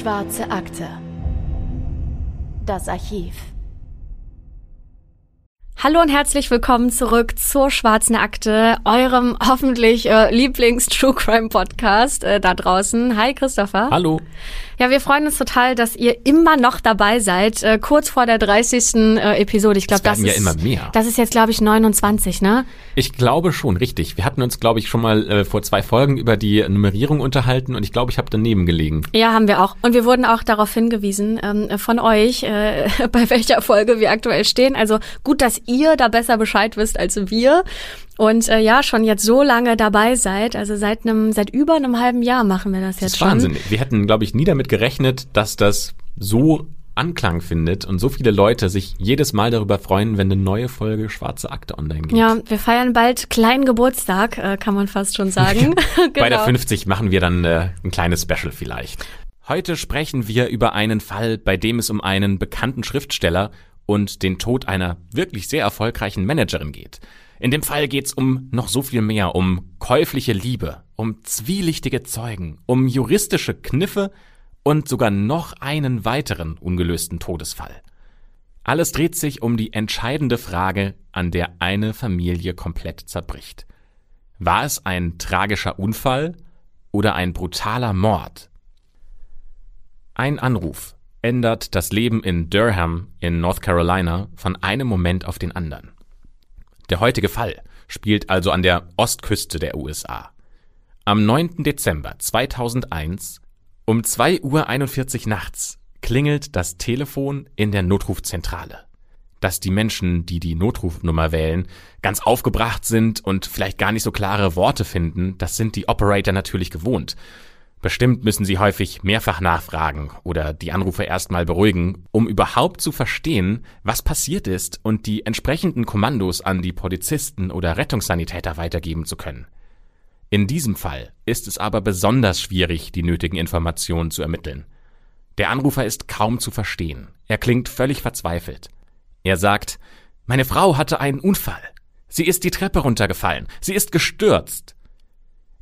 Schwarze Akte. Das Archiv. Hallo und herzlich willkommen zurück zur Schwarzen Akte, eurem hoffentlich äh, Lieblings-True Crime Podcast äh, da draußen. Hi Christopher. Hallo. Ja, wir freuen uns total, dass ihr immer noch dabei seid, äh, kurz vor der 30. Äh, Episode. Ich glaube, das, werden ja ist immer mehr. Das ist jetzt, glaube ich, 29, ne? Ich glaube schon, richtig. Wir hatten uns, glaube ich, schon mal äh, vor zwei Folgen über die Nummerierung unterhalten und ich glaube, ich habe daneben gelegen. Ja, haben wir auch. Und wir wurden auch darauf hingewiesen ähm, von euch, äh, bei welcher Folge wir aktuell stehen. Also gut, dass ihr da besser Bescheid wisst als wir. Und äh, ja, schon jetzt so lange dabei seid, also seit einem, seit über einem halben Jahr machen wir das jetzt Das ist schon. Wahnsinn. Wir hätten, glaube ich, nie damit gerechnet, dass das so Anklang findet und so viele Leute sich jedes Mal darüber freuen, wenn eine neue Folge Schwarze Akte online geht. Ja, wir feiern bald kleinen Geburtstag, äh, kann man fast schon sagen. Bei der Genau. 50 machen wir dann äh, ein kleines Special vielleicht. Heute sprechen wir über einen Fall, bei dem es um einen bekannten Schriftsteller und den Tod einer wirklich sehr erfolgreichen Managerin geht. In dem Fall geht's um noch so viel mehr, um käufliche Liebe, um zwielichtige Zeugen, um juristische Kniffe und sogar noch einen weiteren ungelösten Todesfall. Alles dreht sich um die entscheidende Frage, an der eine Familie komplett zerbricht. War es ein tragischer Unfall oder ein brutaler Mord? Ein Anruf ändert das Leben in Durham in North Carolina von einem Moment auf den anderen. Der heutige Fall spielt also an der Ostküste der USA. Am 9. Dezember 2001 um 2.41 Uhr nachts klingelt das Telefon in der Notrufzentrale. Dass die Menschen, die die Notrufnummer wählen, ganz aufgebracht sind und vielleicht gar nicht so klare Worte finden, das sind die Operator natürlich gewohnt. Bestimmt müssen sie häufig mehrfach nachfragen oder die Anrufer erstmal beruhigen, um überhaupt zu verstehen, was passiert ist und die entsprechenden Kommandos an die Polizisten oder Rettungssanitäter weitergeben zu können. In diesem Fall ist es aber besonders schwierig, die nötigen Informationen zu ermitteln. Der Anrufer ist kaum zu verstehen. Er klingt völlig verzweifelt. Er sagt, meine Frau hatte einen Unfall. Sie ist die Treppe runtergefallen. Sie ist gestürzt.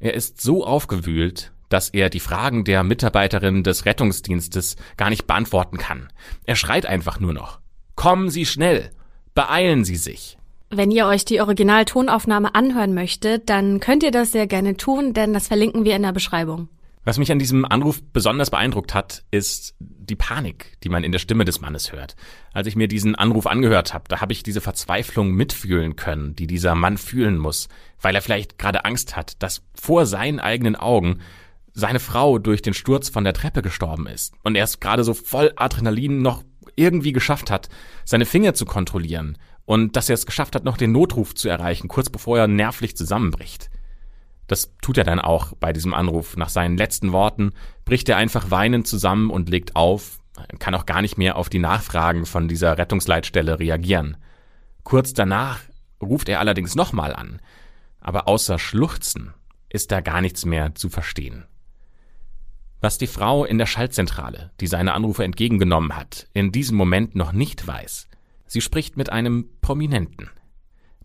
Er ist so aufgewühlt, dass er die Fragen der Mitarbeiterin des Rettungsdienstes gar nicht beantworten kann. Er schreit einfach nur noch. Kommen Sie schnell. Beeilen Sie sich. Wenn ihr euch die Originaltonaufnahme anhören möchtet, dann könnt ihr das sehr gerne tun, denn das verlinken wir in der Beschreibung. Was mich an diesem Anruf besonders beeindruckt hat, ist die Panik, die man in der Stimme des Mannes hört. Als ich mir diesen Anruf angehört habe, da habe ich diese Verzweiflung mitfühlen können, die dieser Mann fühlen muss, weil er vielleicht gerade Angst hat, dass vor seinen eigenen Augen seine Frau durch den Sturz von der Treppe gestorben ist und er es gerade so voll Adrenalin noch irgendwie geschafft hat, seine Finger zu kontrollieren und dass er es geschafft hat, noch den Notruf zu erreichen, kurz bevor er nervlich zusammenbricht. Das tut er dann auch bei diesem Anruf. Nach seinen letzten Worten bricht er einfach weinend zusammen und legt auf, kann auch gar nicht mehr auf die Nachfragen von dieser Rettungsleitstelle reagieren. Kurz danach ruft er allerdings nochmal an, aber außer Schluchzen ist da gar nichts mehr zu verstehen. Was die Frau in der Schaltzentrale, die seine Anrufe entgegengenommen hat, in diesem Moment noch nicht weiß, sie spricht mit einem Prominenten.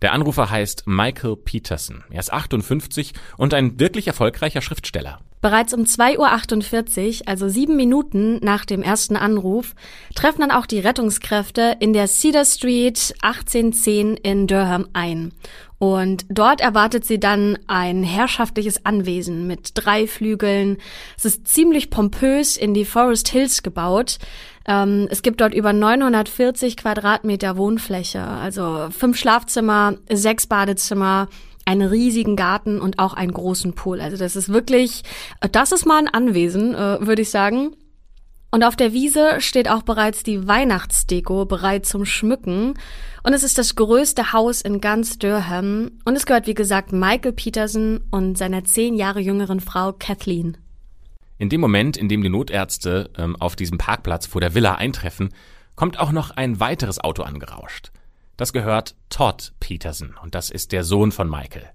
Der Anrufer heißt Michael Peterson. Er ist 58 und ein wirklich erfolgreicher Schriftsteller. Bereits um 2.48 Uhr, also sieben Minuten nach dem ersten Anruf, treffen dann auch die Rettungskräfte in der Cedar Street 1810 in Durham ein. Und dort erwartet sie dann ein herrschaftliches Anwesen mit drei Flügeln. Es ist ziemlich pompös in die Forest Hills gebaut. Ähm, es gibt dort über 940 Quadratmeter Wohnfläche, also fünf Schlafzimmer, sechs Badezimmer, einen riesigen Garten und auch einen großen Pool. Also das ist wirklich, das ist mal ein Anwesen, äh, würde ich sagen. Und auf der Wiese steht auch bereits die Weihnachtsdeko bereit zum Schmücken. Und es ist das größte Haus in ganz Durham. Und es gehört, wie gesagt, Michael Peterson und seiner zehn Jahre jüngeren Frau Kathleen. In dem Moment, in dem die Notärzte ähm, auf diesem Parkplatz vor der Villa eintreffen, kommt auch noch ein weiteres Auto angerauscht. Das gehört Todd Peterson und das ist der Sohn von Michael.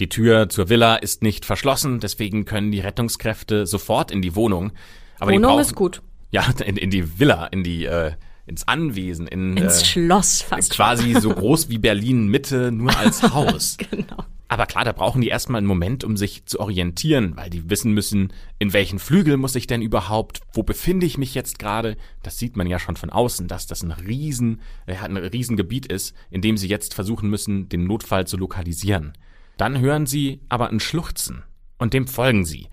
Die Tür zur Villa ist nicht verschlossen, deswegen können die Rettungskräfte sofort in die Wohnung. Aber die Wohnung brauchen, ist gut. Ja, in, in die Villa, in die äh, ins Anwesen, in Ins äh, Schloss fast. quasi so groß wie Berlin Mitte, nur als Haus. Genau. Aber klar, da brauchen die erstmal einen Moment, um sich zu orientieren, weil die wissen müssen, in welchen Flügel muss ich denn überhaupt, wo befinde ich mich jetzt gerade. Das sieht man ja schon von außen, dass das ein riesen, äh, ein Riesengebiet ist, in dem sie jetzt versuchen müssen, den Notfall zu lokalisieren. Dann hören sie aber ein Schluchzen und dem folgen sie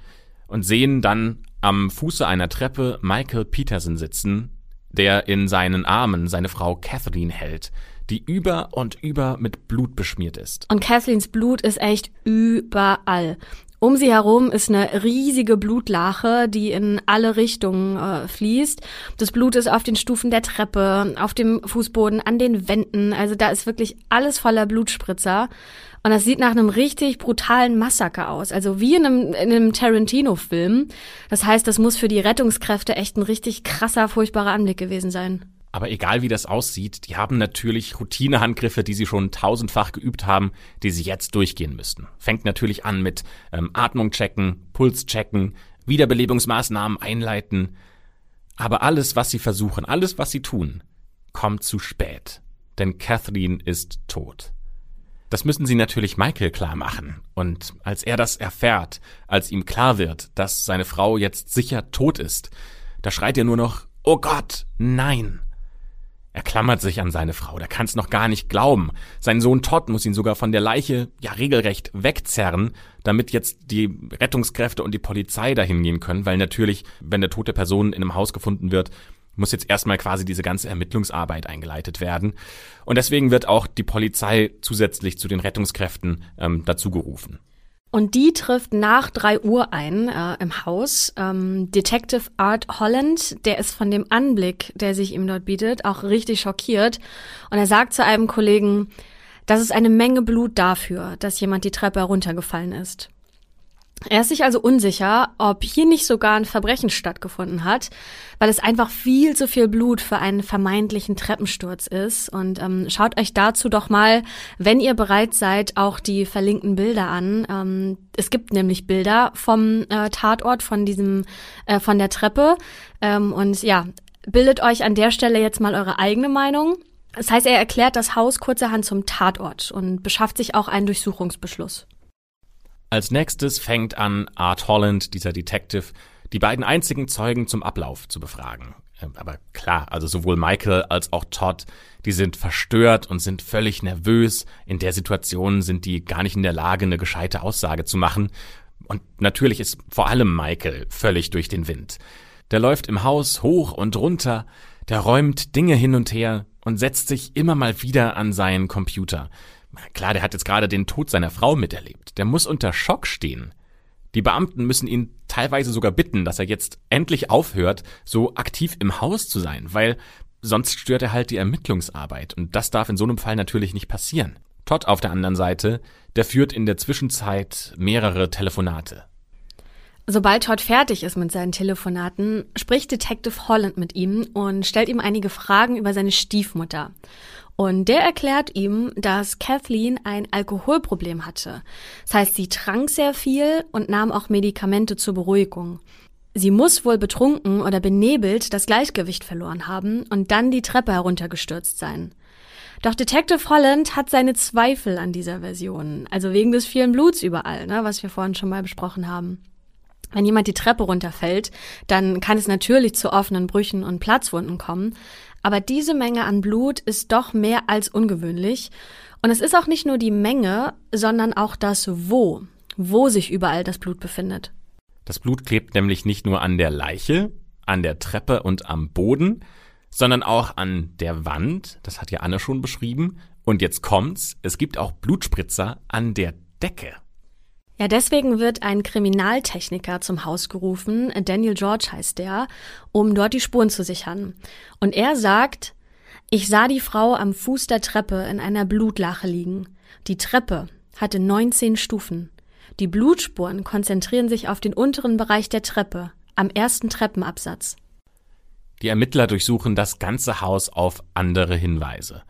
und sehen dann am Fuße einer Treppe Michael Peterson sitzen, der in seinen Armen seine Frau Catherine hält, die über und über mit Blut beschmiert ist. Und Kathleen's Blut ist echt überall. Um sie herum ist eine riesige Blutlache, die in alle Richtungen äh, fließt. Das Blut ist auf den Stufen der Treppe, auf dem Fußboden, an den Wänden. Also da ist wirklich alles voller Blutspritzer. Und das sieht nach einem richtig brutalen Massaker aus. Also wie in einem, in einem Tarantino-Film. Das heißt, das muss für die Rettungskräfte echt ein richtig krasser, furchtbarer Anblick gewesen sein. Aber egal wie das aussieht, die haben natürlich Routinehandgriffe, die sie schon tausendfach geübt haben, die sie jetzt durchgehen müssten. Fängt natürlich an mit ähm, Atmung checken, Puls checken, Wiederbelebungsmaßnahmen einleiten. Aber alles, was sie versuchen, alles, was sie tun, kommt zu spät. Denn Kathleen ist tot. Das müssen sie natürlich Michael klar machen. Und als er das erfährt, als ihm klar wird, dass seine Frau jetzt sicher tot ist, da schreit er nur noch, Oh Gott, nein. Er klammert sich an seine Frau, der kann es noch gar nicht glauben. Sein Sohn Todd muss ihn sogar von der Leiche ja regelrecht wegzerren, damit jetzt die Rettungskräfte und die Polizei dahin gehen können, weil natürlich, wenn eine tote Person in einem Haus gefunden wird, muss jetzt erstmal quasi diese ganze Ermittlungsarbeit eingeleitet werden. Und deswegen wird auch die Polizei zusätzlich zu den Rettungskräften ähm, dazu. Und die trifft nach drei Uhr ein äh, im Haus. Ähm, Detective Art Holland, der ist von dem Anblick, der sich ihm dort bietet, auch richtig schockiert. Und er sagt zu einem Kollegen, das ist eine Menge Blut dafür, dass jemand die Treppe heruntergefallen ist. Er ist sich also unsicher, ob hier nicht sogar ein Verbrechen stattgefunden hat, weil es einfach viel zu viel Blut für einen vermeintlichen Treppensturz ist. Und ähm, schaut euch dazu doch mal, wenn ihr bereit seid, auch die verlinkten Bilder an. Ähm, es gibt nämlich Bilder vom äh, Tatort, von diesem, äh, von der Treppe. Ähm, und ja, bildet euch an der Stelle jetzt mal eure eigene Meinung. Das heißt, er erklärt das Haus kurzerhand zum Tatort und beschafft sich auch einen Durchsuchungsbeschluss. Als nächstes fängt an Art Holland, dieser Detective, die beiden einzigen Zeugen zum Ablauf zu befragen. Ähm, aber klar, also sowohl Michael als auch Todd, die sind verstört und sind völlig nervös. In der Situation sind die gar nicht in der Lage, eine gescheite Aussage zu machen. Und natürlich ist vor allem Michael völlig durch den Wind. Der läuft im Haus hoch und runter, der räumt Dinge hin und her und setzt sich immer mal wieder an seinen Computer. Klar, der hat jetzt gerade den Tod seiner Frau miterlebt. Der muss unter Schock stehen. Die Beamten müssen ihn teilweise sogar bitten, dass er jetzt endlich aufhört, so aktiv im Haus zu sein, weil sonst stört er halt die Ermittlungsarbeit und das darf in so einem Fall natürlich nicht passieren. Todd auf der anderen Seite, der führt in der Zwischenzeit mehrere Telefonate. Sobald Todd fertig ist mit seinen Telefonaten, spricht Detective Holland mit ihm und stellt ihm einige Fragen über seine Stiefmutter. Und der erklärt ihm, dass Kathleen ein Alkoholproblem hatte. Das heißt, sie trank sehr viel und nahm auch Medikamente zur Beruhigung. Sie muss wohl betrunken oder benebelt das Gleichgewicht verloren haben und dann die Treppe heruntergestürzt sein. Doch Detective Holland hat seine Zweifel an dieser Version, also wegen des vielen Bluts überall, ne, was wir vorhin schon mal besprochen haben. Wenn jemand die Treppe runterfällt, dann kann es natürlich zu offenen Brüchen und Platzwunden kommen, aber diese Menge an Blut ist doch mehr als ungewöhnlich. Und es ist auch nicht nur die Menge, sondern auch das Wo, wo sich überall das Blut befindet. Das Blut klebt nämlich nicht nur an der Leiche, an der Treppe und am Boden, sondern auch an der Wand, das hat ja Anne schon beschrieben. Und jetzt kommt's, es gibt auch Blutspritzer an der Decke. Ja, deswegen wird ein Kriminaltechniker zum Haus gerufen, Daniel George heißt der, um dort die Spuren zu sichern. Und er sagt, ich sah die Frau am Fuß der Treppe in einer Blutlache liegen. Die Treppe hatte 19 Stufen. Die Blutspuren konzentrieren sich auf den unteren Bereich der Treppe, am ersten Treppenabsatz. Die Ermittler durchsuchen das ganze Haus auf andere Hinweise.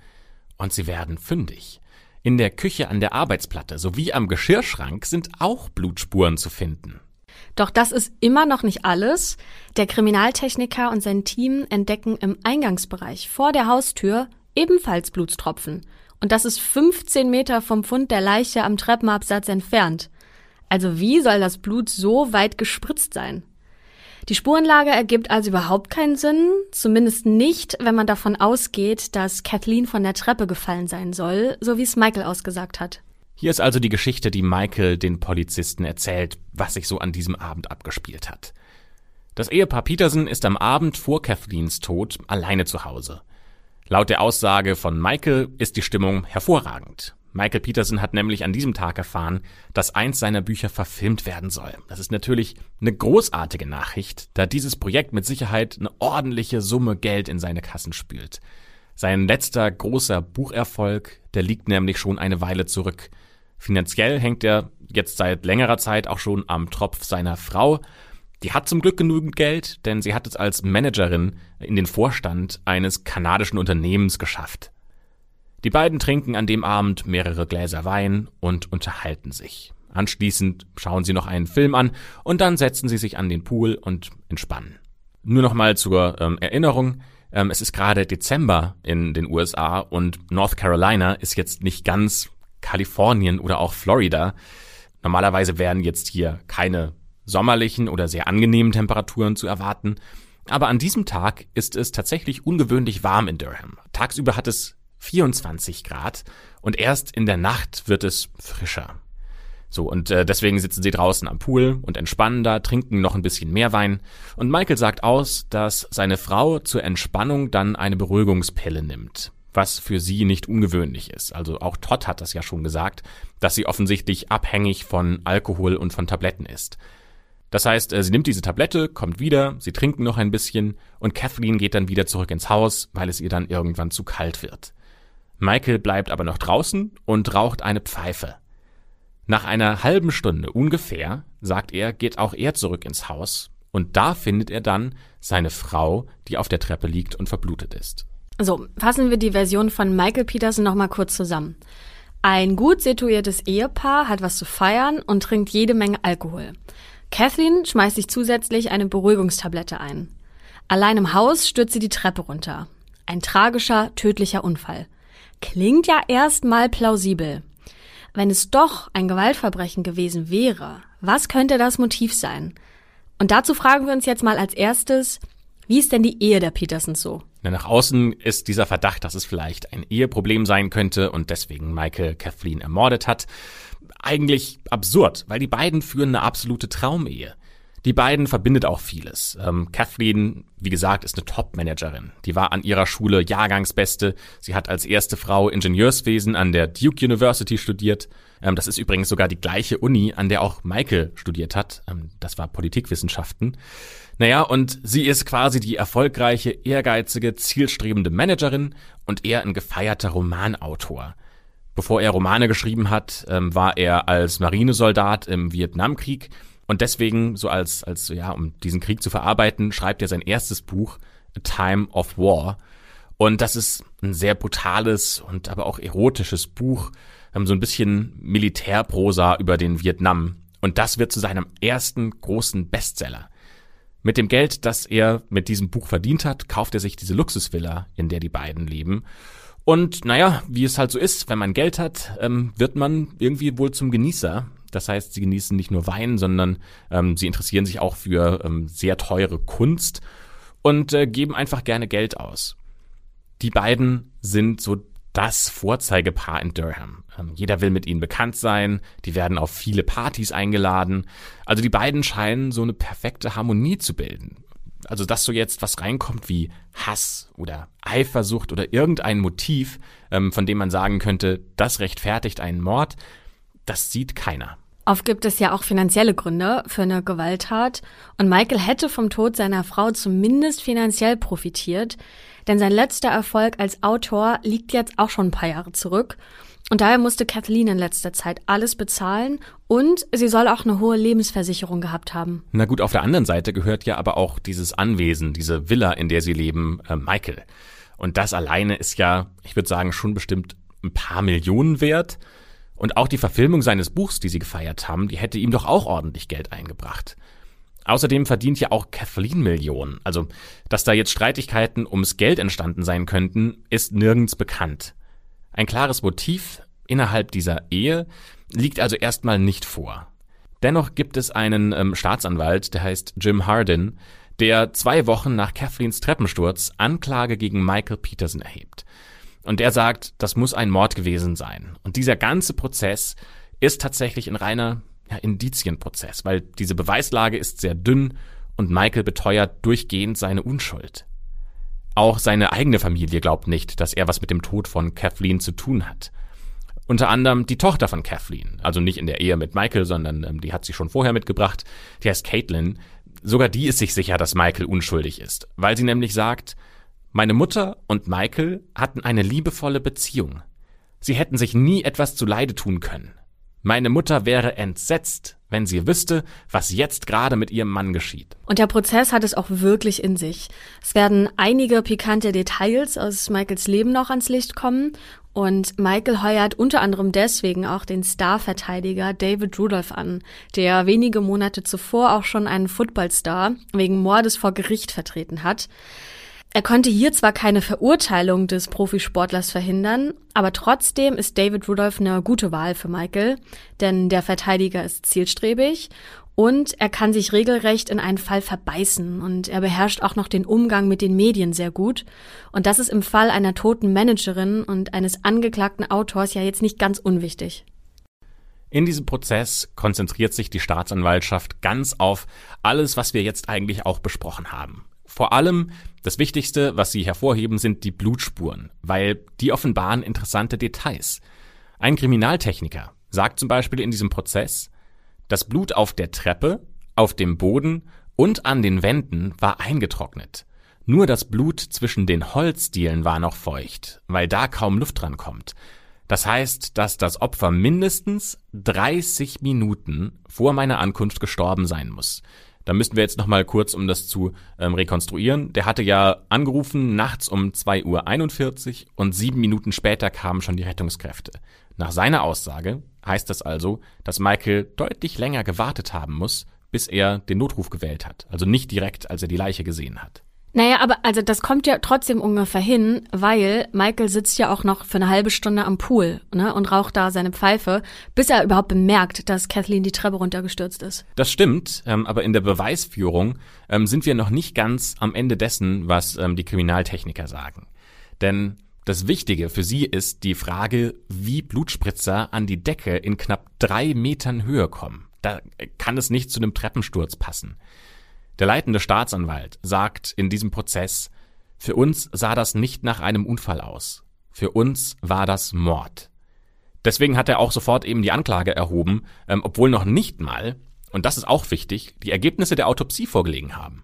Und sie werden fündig. In der Küche an der Arbeitsplatte sowie am Geschirrschrank sind auch Blutspuren zu finden. Doch das ist immer noch nicht alles. Der Kriminaltechniker und sein Team entdecken im Eingangsbereich vor der Haustür ebenfalls Blutstropfen. Und das ist 15 Meter vom Fund der Leiche am Treppenabsatz entfernt. Also wie soll das Blut so weit gespritzt sein? Die Spurenlage ergibt also überhaupt keinen Sinn, zumindest nicht, wenn man davon ausgeht, dass Kathleen von der Treppe gefallen sein soll, so wie es Michael ausgesagt hat. Hier ist also die Geschichte, die Michael den Polizisten erzählt, was sich so an diesem Abend abgespielt hat. Das Ehepaar Peterson ist am Abend vor Kathleens Tod alleine zu Hause. Laut der Aussage von Michael ist die Stimmung hervorragend. Michael Peterson hat nämlich an diesem Tag erfahren, dass eins seiner Bücher verfilmt werden soll. Das ist natürlich eine großartige Nachricht, da dieses Projekt mit Sicherheit eine ordentliche Summe Geld in seine Kassen spült. Sein letzter großer Bucherfolg, der liegt nämlich schon eine Weile zurück. Finanziell hängt er jetzt seit längerer Zeit auch schon am Tropf seiner Frau, die hat zum Glück genügend Geld, denn sie hat es als Managerin in den Vorstand eines kanadischen Unternehmens geschafft. Die beiden trinken an dem Abend mehrere Gläser Wein und unterhalten sich. Anschließend schauen sie noch einen Film an und dann setzen sie sich an den Pool und entspannen. Nur noch mal zur ähm, Erinnerung. Ähm, es ist gerade Dezember in den USA und North Carolina ist jetzt nicht ganz Kalifornien oder auch Florida. Normalerweise wären jetzt hier keine sommerlichen oder sehr angenehmen Temperaturen zu erwarten. Aber an diesem Tag ist es tatsächlich ungewöhnlich warm in Durham. Tagsüber hat es 24 Grad und erst in der Nacht wird es frischer. So, und äh, deswegen sitzen sie draußen am Pool und entspannen da, trinken noch ein bisschen mehr Wein. Und Michael sagt aus, dass seine Frau zur Entspannung dann eine Beruhigungspille nimmt, was für sie nicht ungewöhnlich ist. Also auch Todd hat das ja schon gesagt, dass sie offensichtlich abhängig von Alkohol und von Tabletten ist. Das heißt, äh, sie nimmt diese Tablette, kommt wieder, sie trinken noch ein bisschen und Kathleen geht dann wieder zurück ins Haus, weil es ihr dann irgendwann zu kalt wird. Michael bleibt aber noch draußen und raucht eine Pfeife. Nach einer halben Stunde ungefähr, sagt er, geht auch er zurück ins Haus und da findet er dann seine Frau, die auf der Treppe liegt und verblutet ist. So, fassen wir die Version von Michael Peterson nochmal kurz zusammen. Ein gut situiertes Ehepaar hat was zu feiern und trinkt jede Menge Alkohol. Kathleen schmeißt sich zusätzlich eine Beruhigungstablette ein. Allein im Haus stürzt sie die Treppe runter. Ein tragischer, tödlicher Unfall. Klingt ja erstmal plausibel. Wenn es doch ein Gewaltverbrechen gewesen wäre, was könnte das Motiv sein? Und dazu fragen wir uns jetzt mal als erstes, wie ist denn die Ehe der Petersons so? nach außen ist dieser Verdacht, dass es vielleicht ein Eheproblem sein könnte und deswegen Michael Kathleen ermordet hat eigentlich absurd, weil die beiden führen eine absolute Traumehe. Die beiden verbindet auch vieles. Ähm, Kathleen, wie gesagt, ist eine Top-Managerin. Die war an ihrer Schule Jahrgangsbeste. Sie hat als erste Frau Ingenieurswesen an der Duke University studiert. Ähm, das ist übrigens sogar die gleiche Uni, an der auch Michael studiert hat. Ähm, das war Politikwissenschaften. Naja, und sie ist quasi die erfolgreiche, ehrgeizige, zielstrebende Managerin und eher ein gefeierter Romanautor. Bevor er Romane geschrieben hat, ähm, war er als Marinesoldat im Vietnamkrieg und deswegen, so als, als, ja, um diesen Krieg zu verarbeiten, schreibt er sein erstes Buch, A Time of War. Und das ist ein sehr brutales und aber auch erotisches Buch, ähm, so ein bisschen Militärprosa über den Vietnam. Und das wird zu seinem ersten großen Bestseller. Mit dem Geld, das er mit diesem Buch verdient hat, kauft er sich diese Luxusvilla, in der die beiden leben. Und naja, wie es halt so ist, wenn man Geld hat, ähm, wird man irgendwie wohl zum Genießer. Das heißt, sie genießen nicht nur Wein, sondern ähm, sie interessieren sich auch für ähm, sehr teure Kunst und äh, geben einfach gerne Geld aus. Die beiden sind so das Vorzeigepaar in Durham. Ähm, jeder will mit ihnen bekannt sein, die werden auf viele Partys eingeladen. Also die beiden scheinen so eine perfekte Harmonie zu bilden also dass so jetzt was reinkommt wie Hass oder Eifersucht oder irgendein Motiv, ähm, von dem man sagen könnte, das rechtfertigt einen Mord, das sieht keiner. Oft gibt es ja auch finanzielle Gründe für eine Gewalttat und Michael hätte vom Tod seiner Frau zumindest finanziell profitiert, denn sein letzter Erfolg als Autor liegt jetzt auch schon ein paar Jahre zurück und daher musste Kathleen in letzter Zeit alles bezahlen und sie soll auch eine hohe Lebensversicherung gehabt haben. Na gut, auf der anderen Seite gehört ja aber auch dieses Anwesen, diese Villa, in der sie leben, äh, Michael. Und das alleine ist ja, ich würde sagen, schon bestimmt ein paar Millionen wert. Und auch die Verfilmung seines Buchs, die sie gefeiert haben, die hätte ihm doch auch ordentlich Geld eingebracht. Außerdem verdient ja auch Kathleen Millionen. Also, dass da jetzt Streitigkeiten ums Geld entstanden sein könnten, ist nirgends bekannt. Ein klares Motiv innerhalb dieser Ehe liegt also erstmal nicht vor. Dennoch gibt es einen ähm, Staatsanwalt, der heißt Jim Hardin, der zwei Wochen nach Kathleens Treppensturz Anklage gegen Michael Peterson erhebt. Und der sagt, das muss ein Mord gewesen sein. Und dieser ganze Prozess ist tatsächlich ein reiner ja, Indizienprozess, weil diese Beweislage ist sehr dünn und Michael beteuert durchgehend seine Unschuld. Auch seine eigene Familie glaubt nicht, dass er was mit dem Tod von Kathleen zu tun hat. Unter anderem die Tochter von Kathleen, also nicht in der Ehe mit Michael, sondern ähm, die hat sie schon vorher mitgebracht, die heißt Caitlin. Sogar die ist sich sicher, dass Michael unschuldig ist, weil sie nämlich sagt, meine Mutter und Michael hatten eine liebevolle Beziehung. Sie hätten sich nie etwas zu Leide tun können. Meine Mutter wäre entsetzt, wenn sie wüsste, was jetzt gerade mit ihrem Mann geschieht. Und der Prozess hat es auch wirklich in sich. Es werden einige pikante Details aus Michaels Leben noch ans Licht kommen und Michael heuert unter anderem deswegen auch den Starverteidiger David Rudolph an, der wenige Monate zuvor auch schon einen Footballstar wegen Mordes vor Gericht vertreten hat. Er konnte hier zwar keine Verurteilung des Profisportlers verhindern, aber trotzdem ist David Rudolph eine gute Wahl für Michael, denn der Verteidiger ist zielstrebig und er kann sich regelrecht in einen Fall verbeißen und er beherrscht auch noch den Umgang mit den Medien sehr gut. Und das ist im Fall einer toten Managerin und eines angeklagten Autors ja jetzt nicht ganz unwichtig. In diesem Prozess konzentriert sich die Staatsanwaltschaft ganz auf alles, was wir jetzt eigentlich auch besprochen haben. Vor allem das Wichtigste, was sie hervorheben, sind die Blutspuren, weil die offenbaren interessante Details. Ein Kriminaltechniker sagt zum Beispiel in diesem Prozess, das Blut auf der Treppe, auf dem Boden und an den Wänden war eingetrocknet. Nur das Blut zwischen den Holzdielen war noch feucht, weil da kaum Luft dran kommt. Das heißt, dass das Opfer mindestens 30 Minuten vor meiner Ankunft gestorben sein muss. Da müssten wir jetzt noch mal kurz, um das zu ähm, rekonstruieren. Der hatte ja angerufen nachts um 2.41 Uhr und sieben Minuten später kamen schon die Rettungskräfte. Nach seiner Aussage heißt das also, dass Michael deutlich länger gewartet haben muss, bis er den Notruf gewählt hat. Also nicht direkt, als er die Leiche gesehen hat. Naja, aber also das kommt ja trotzdem ungefähr hin, weil Michael sitzt ja auch noch für eine halbe Stunde am Pool ne, und raucht da seine Pfeife, bis er überhaupt bemerkt, dass Kathleen die Treppe runtergestürzt ist. Das stimmt, ähm, aber in der Beweisführung ähm, sind wir noch nicht ganz am Ende dessen, was ähm, die Kriminaltechniker sagen. Denn das Wichtige für sie ist die Frage, wie Blutspritzer an die Decke in knapp drei Metern Höhe kommen. Da kann es nicht zu einem Treppensturz passen. Der leitende Staatsanwalt sagt in diesem Prozess, für uns sah das nicht nach einem Unfall aus. Für uns war das Mord. Deswegen hat er auch sofort eben die Anklage erhoben, ähm, obwohl noch nicht mal, und das ist auch wichtig, die Ergebnisse der Autopsie vorgelegen haben.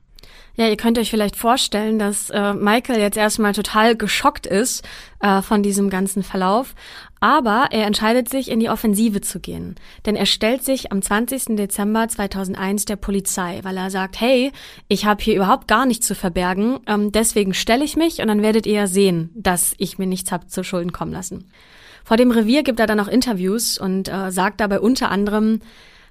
Ja, ihr könnt euch vielleicht vorstellen, dass äh, Michael jetzt erstmal total geschockt ist äh, von diesem ganzen Verlauf, aber er entscheidet sich, in die Offensive zu gehen. Denn er stellt sich am 20. Dezember 2001 der Polizei, weil er sagt, hey, ich habe hier überhaupt gar nichts zu verbergen, ähm, deswegen stelle ich mich und dann werdet ihr sehen, dass ich mir nichts hab zu Schulden kommen lassen. Vor dem Revier gibt er dann auch Interviews und äh, sagt dabei unter anderem,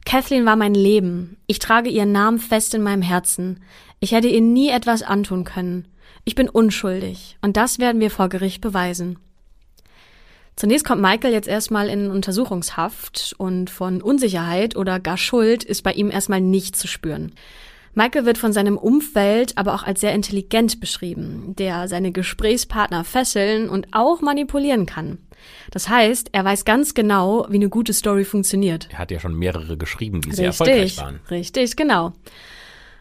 Kathleen war mein Leben. Ich trage ihren Namen fest in meinem Herzen. Ich hätte ihr nie etwas antun können. Ich bin unschuldig. Und das werden wir vor Gericht beweisen. Zunächst kommt Michael jetzt erstmal in Untersuchungshaft und von Unsicherheit oder gar Schuld ist bei ihm erstmal nicht zu spüren. Michael wird von seinem Umfeld aber auch als sehr intelligent beschrieben, der seine Gesprächspartner fesseln und auch manipulieren kann. Das heißt, er weiß ganz genau, wie eine gute Story funktioniert. Er hat ja schon mehrere geschrieben, die richtig, sehr erfolgreich waren. Richtig, genau.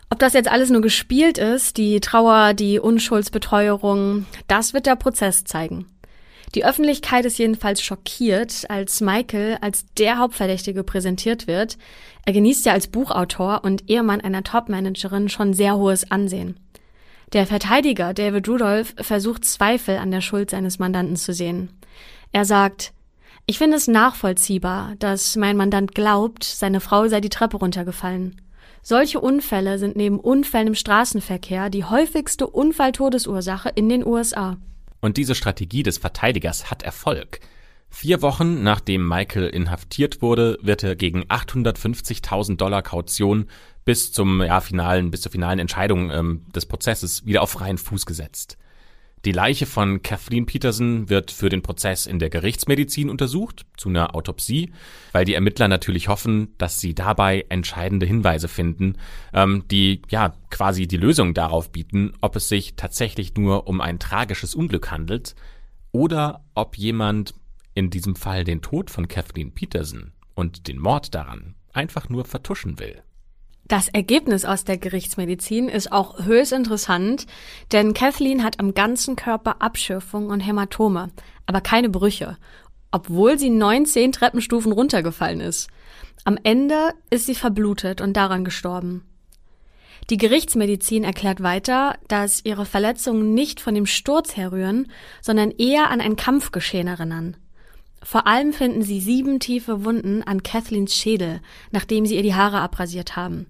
Ob das jetzt alles nur gespielt ist, die Trauer, die Unschuldsbeteuerung, das wird der Prozess zeigen. Die Öffentlichkeit ist jedenfalls schockiert, als Michael als der Hauptverdächtige präsentiert wird. Er genießt ja als Buchautor und Ehemann einer Topmanagerin schon sehr hohes Ansehen. Der Verteidiger David Rudolph versucht Zweifel an der Schuld seines Mandanten zu sehen. Er sagt, ich finde es nachvollziehbar, dass mein Mandant glaubt, seine Frau sei die Treppe runtergefallen. Solche Unfälle sind neben Unfällen im Straßenverkehr die häufigste Unfalltodesursache in den USA. Und diese Strategie des Verteidigers hat Erfolg. Vier Wochen nachdem Michael inhaftiert wurde, wird er gegen 850.000 Dollar Kaution bis zum ja, finalen, bis zur finalen Entscheidung ähm, des Prozesses wieder auf freien Fuß gesetzt. Die Leiche von Kathleen Peterson wird für den Prozess in der Gerichtsmedizin untersucht, zu einer Autopsie, weil die Ermittler natürlich hoffen, dass sie dabei entscheidende Hinweise finden, ähm, die ja quasi die Lösung darauf bieten, ob es sich tatsächlich nur um ein tragisches Unglück handelt oder ob jemand in diesem Fall den Tod von Kathleen Peterson und den Mord daran einfach nur vertuschen will. Das Ergebnis aus der Gerichtsmedizin ist auch höchst interessant, denn Kathleen hat am ganzen Körper Abschürfungen und Hämatome, aber keine Brüche, obwohl sie 19 Treppenstufen runtergefallen ist. Am Ende ist sie verblutet und daran gestorben. Die Gerichtsmedizin erklärt weiter, dass ihre Verletzungen nicht von dem Sturz herrühren, sondern eher an ein Kampfgeschehen erinnern. Vor allem finden sie sieben tiefe Wunden an Kathleens Schädel, nachdem sie ihr die Haare abrasiert haben.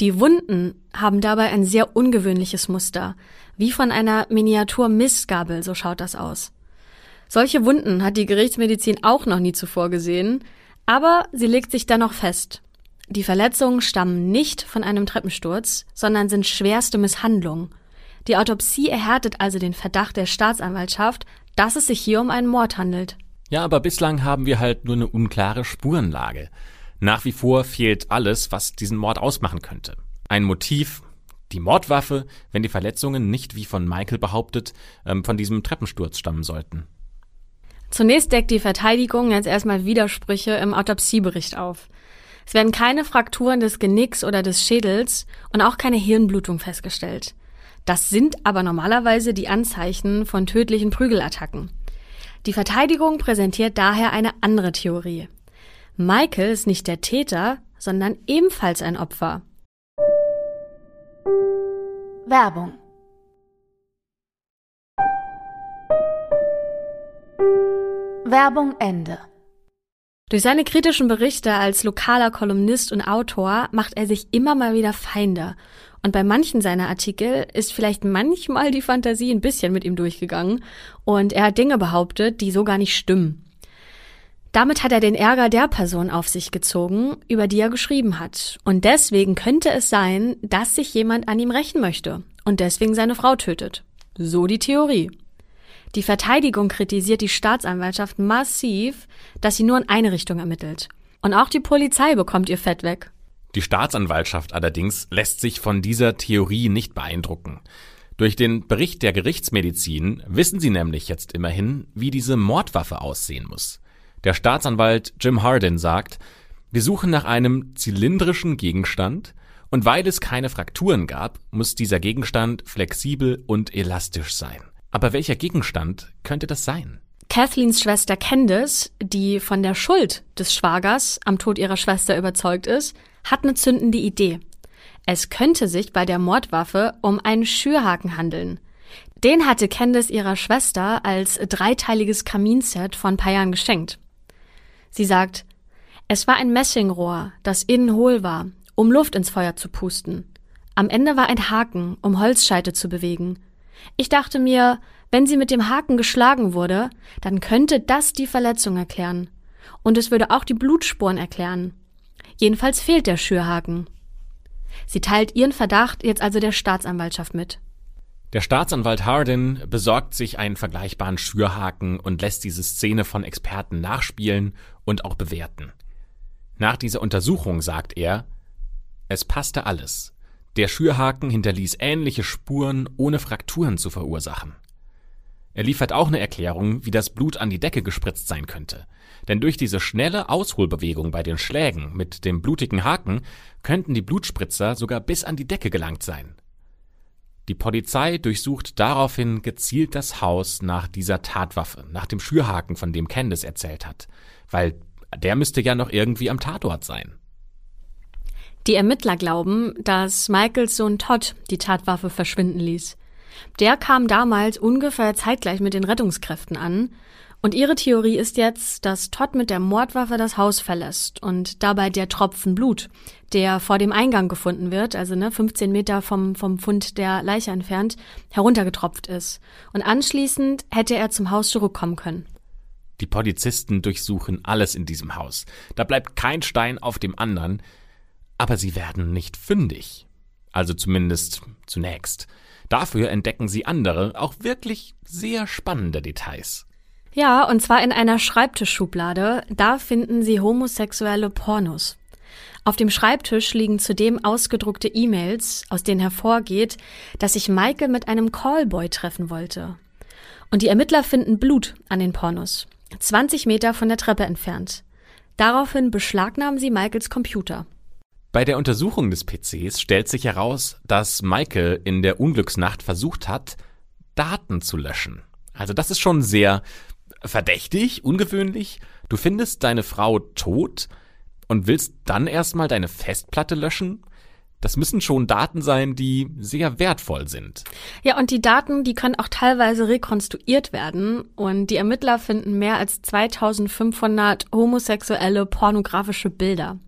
Die Wunden haben dabei ein sehr ungewöhnliches Muster, wie von einer Miniatur-Mistgabel, so schaut das aus. Solche Wunden hat die Gerichtsmedizin auch noch nie zuvor gesehen, aber sie legt sich dennoch fest. Die Verletzungen stammen nicht von einem Treppensturz, sondern sind schwerste Misshandlungen. Die Autopsie erhärtet also den Verdacht der Staatsanwaltschaft, dass es sich hier um einen Mord handelt. Ja, aber bislang haben wir halt nur eine unklare Spurenlage. Nach wie vor fehlt alles, was diesen Mord ausmachen könnte. Ein Motiv, die Mordwaffe, wenn die Verletzungen nicht, wie von Michael behauptet, ähm, von diesem Treppensturz stammen sollten. Zunächst deckt die Verteidigung jetzt erstmal Widersprüche im Autopsiebericht auf. Es werden keine Frakturen des Genicks oder des Schädels und auch keine Hirnblutung festgestellt. Das sind aber normalerweise die Anzeichen von tödlichen Prügelattacken. Die Verteidigung präsentiert daher eine andere Theorie. Michael ist nicht der Täter, sondern ebenfalls ein Opfer. Werbung Werbung Ende. Durch seine kritischen Berichte als lokaler Kolumnist und Autor macht er sich immer mal wieder Feinde. Und bei manchen seiner Artikel ist vielleicht manchmal die Fantasie ein bisschen mit ihm durchgegangen und er hat Dinge behauptet, die so gar nicht stimmen. Damit hat er den Ärger der Person auf sich gezogen, über die er geschrieben hat. Und deswegen könnte es sein, dass sich jemand an ihm rächen möchte und deswegen seine Frau tötet. So die Theorie. Die Verteidigung kritisiert die Staatsanwaltschaft massiv, dass sie nur in eine Richtung ermittelt. Und auch die Polizei bekommt ihr Fett weg. Die Staatsanwaltschaft allerdings lässt sich von dieser Theorie nicht beeindrucken. Durch den Bericht der Gerichtsmedizin wissen sie nämlich jetzt immerhin, wie diese Mordwaffe aussehen muss. Der Staatsanwalt Jim Hardin sagt, wir suchen nach einem zylindrischen Gegenstand und weil es keine Frakturen gab, muss dieser Gegenstand flexibel und elastisch sein. Aber welcher Gegenstand könnte das sein? Kathleens Schwester Candice, die von der Schuld des Schwagers am Tod ihrer Schwester überzeugt ist, hat eine zündende Idee. Es könnte sich bei der Mordwaffe um einen Schürhaken handeln. Den hatte Candice ihrer Schwester als dreiteiliges Kaminset paar Jahren geschenkt. Sie sagt, es war ein Messingrohr, das innen hohl war, um Luft ins Feuer zu pusten. Am Ende war ein Haken, um Holzscheite zu bewegen. Ich dachte mir, wenn sie mit dem Haken geschlagen wurde, dann könnte das die Verletzung erklären. Und es würde auch die Blutspuren erklären. Jedenfalls fehlt der Schürhaken. Sie teilt ihren Verdacht jetzt also der Staatsanwaltschaft mit. Der Staatsanwalt Hardin besorgt sich einen vergleichbaren Schürhaken und lässt diese Szene von Experten nachspielen und auch bewerten. Nach dieser Untersuchung sagt er, es passte alles. Der Schürhaken hinterließ ähnliche Spuren, ohne Frakturen zu verursachen. Er liefert auch eine Erklärung, wie das Blut an die Decke gespritzt sein könnte. Denn durch diese schnelle Ausholbewegung bei den Schlägen mit dem blutigen Haken könnten die Blutspritzer sogar bis an die Decke gelangt sein. Die Polizei durchsucht daraufhin gezielt das Haus nach dieser Tatwaffe, nach dem Schürhaken, von dem Candice erzählt hat, weil der müsste ja noch irgendwie am Tatort sein. Die Ermittler glauben, dass Michaels Sohn Todd die Tatwaffe verschwinden ließ. Der kam damals ungefähr zeitgleich mit den Rettungskräften an und ihre Theorie ist jetzt, dass Todd mit der Mordwaffe das Haus verlässt und dabei der Tropfen Blut, der vor dem Eingang gefunden wird, also ne, 15 Meter vom, vom Fund der Leiche entfernt, heruntergetropft ist. Und anschließend hätte er zum Haus zurückkommen können. Die Polizisten durchsuchen alles in diesem Haus. Da bleibt kein Stein auf dem anderen, aber sie werden nicht fündig. Also zumindest zunächst. dafür entdecken sie andere, auch wirklich sehr spannende Details. Ja, und zwar in einer Schreibtischschublade. Da finden sie homosexuelle Pornos. Auf dem Schreibtisch liegen zudem ausgedruckte E-Mails, aus denen hervorgeht, dass sich Michael mit einem Callboy treffen wollte. Und die Ermittler finden Blut an den Pornos, 20 Meter von der Treppe entfernt. Daraufhin beschlagnahmen sie Michaels Computer. Bei der Untersuchung des PCs stellt sich heraus, dass Michael in der Unglücksnacht versucht hat, Daten zu löschen. Also das ist schon sehr verdächtig, ungewöhnlich. Du findest deine Frau tot und willst dann erstmal deine Festplatte löschen? Das müssen schon Daten sein, die sehr wertvoll sind. Ja, und die Daten, die können auch teilweise rekonstruiert werden. Und die Ermittler finden mehr als 2500 homosexuelle pornografische Bilder.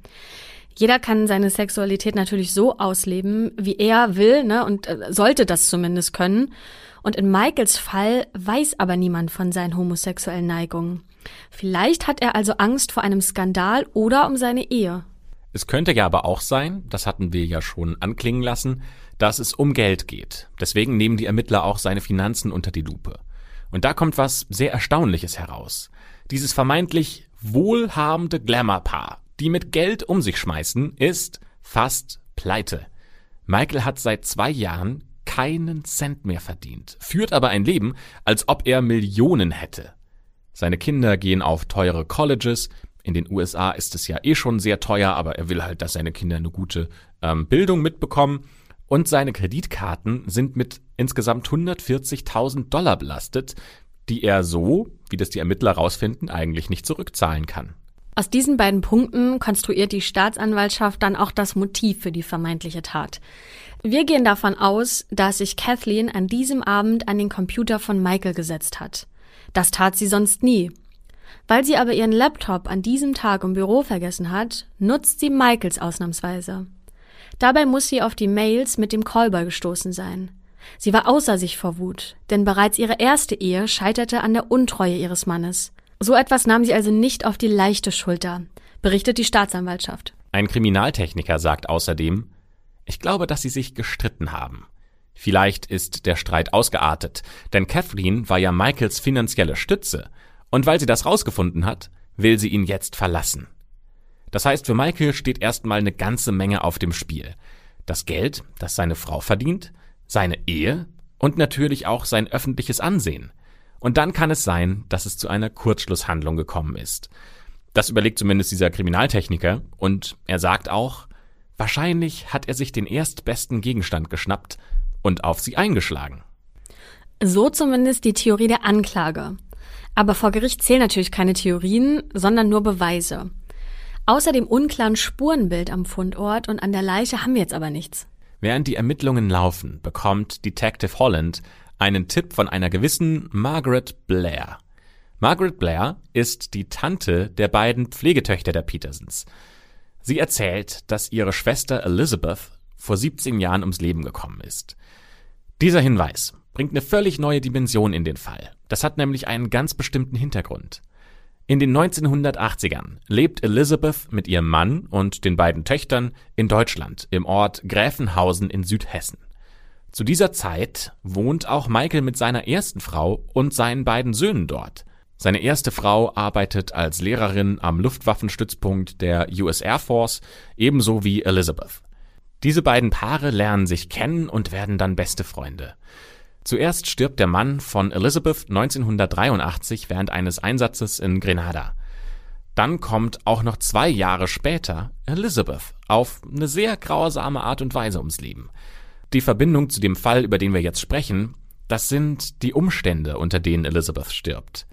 Jeder kann seine Sexualität natürlich so ausleben, wie er will, ne, und äh, sollte das zumindest können. Und in Michaels Fall weiß aber niemand von seinen homosexuellen Neigungen. Vielleicht hat er also Angst vor einem Skandal oder um seine Ehe. Es könnte ja aber auch sein, das hatten wir ja schon anklingen lassen, dass es um Geld geht. Deswegen nehmen die Ermittler auch seine Finanzen unter die Lupe. Und da kommt was sehr Erstaunliches heraus. Dieses vermeintlich wohlhabende Glamour-Paar, die mit Geld um sich schmeißen, ist fast pleite. Michael hat seit zwei Jahren keinen Cent mehr verdient, führt aber ein Leben, als ob er Millionen hätte. Seine Kinder gehen auf teure Colleges. In den USA ist es ja eh schon sehr teuer, aber er will halt, dass seine Kinder eine gute ähm, Bildung mitbekommen. Und seine Kreditkarten sind mit insgesamt 140.000 Dollar belastet, die er so, wie das die Ermittler rausfinden, eigentlich nicht zurückzahlen kann. Aus diesen beiden Punkten konstruiert die Staatsanwaltschaft dann auch das Motiv für die vermeintliche Tat. Wir gehen davon aus, dass sich Kathleen an diesem Abend an den Computer von Michael gesetzt hat. Das tat sie sonst nie. Weil sie aber ihren Laptop an diesem Tag im Büro vergessen hat, nutzt sie Michaels ausnahmsweise. Dabei muss sie auf die Mails mit dem Callboy gestoßen sein. Sie war außer sich vor Wut, denn bereits ihre erste Ehe scheiterte an der Untreue ihres Mannes. So etwas nahm sie also nicht auf die leichte Schulter, berichtet die Staatsanwaltschaft. Ein Kriminaltechniker sagt außerdem, ich glaube, dass sie sich gestritten haben. Vielleicht ist der Streit ausgeartet, denn Kathleen war ja Michaels finanzielle Stütze, und weil sie das rausgefunden hat, will sie ihn jetzt verlassen. Das heißt, für Michael steht erstmal eine ganze Menge auf dem Spiel. Das Geld, das seine Frau verdient, seine Ehe und natürlich auch sein öffentliches Ansehen. Und dann kann es sein, dass es zu einer Kurzschlusshandlung gekommen ist. Das überlegt zumindest dieser Kriminaltechniker und er sagt auch, Wahrscheinlich hat er sich den erstbesten Gegenstand geschnappt und auf sie eingeschlagen. So zumindest die Theorie der Anklage. Aber vor Gericht zählen natürlich keine Theorien, sondern nur Beweise. Außer dem unklaren Spurenbild am Fundort und an der Leiche haben wir jetzt aber nichts. Während die Ermittlungen laufen, bekommt Detective Holland einen Tipp von einer gewissen Margaret Blair. Margaret Blair ist die Tante der beiden Pflegetöchter der Petersons. Sie erzählt, dass ihre Schwester Elizabeth vor 17 Jahren ums Leben gekommen ist. Dieser Hinweis bringt eine völlig neue Dimension in den Fall. Das hat nämlich einen ganz bestimmten Hintergrund. In den 1980ern lebt Elizabeth mit ihrem Mann und den beiden Töchtern in Deutschland im Ort Gräfenhausen in Südhessen. Zu dieser Zeit wohnt auch Michael mit seiner ersten Frau und seinen beiden Söhnen dort. Seine erste Frau arbeitet als Lehrerin am Luftwaffenstützpunkt der US Air Force, ebenso wie Elizabeth. Diese beiden Paare lernen sich kennen und werden dann beste Freunde. Zuerst stirbt der Mann von Elizabeth 1983 während eines Einsatzes in Grenada. Dann kommt auch noch zwei Jahre später Elizabeth auf eine sehr grausame Art und Weise ums Leben. Die Verbindung zu dem Fall, über den wir jetzt sprechen, das sind die Umstände, unter denen Elizabeth stirbt.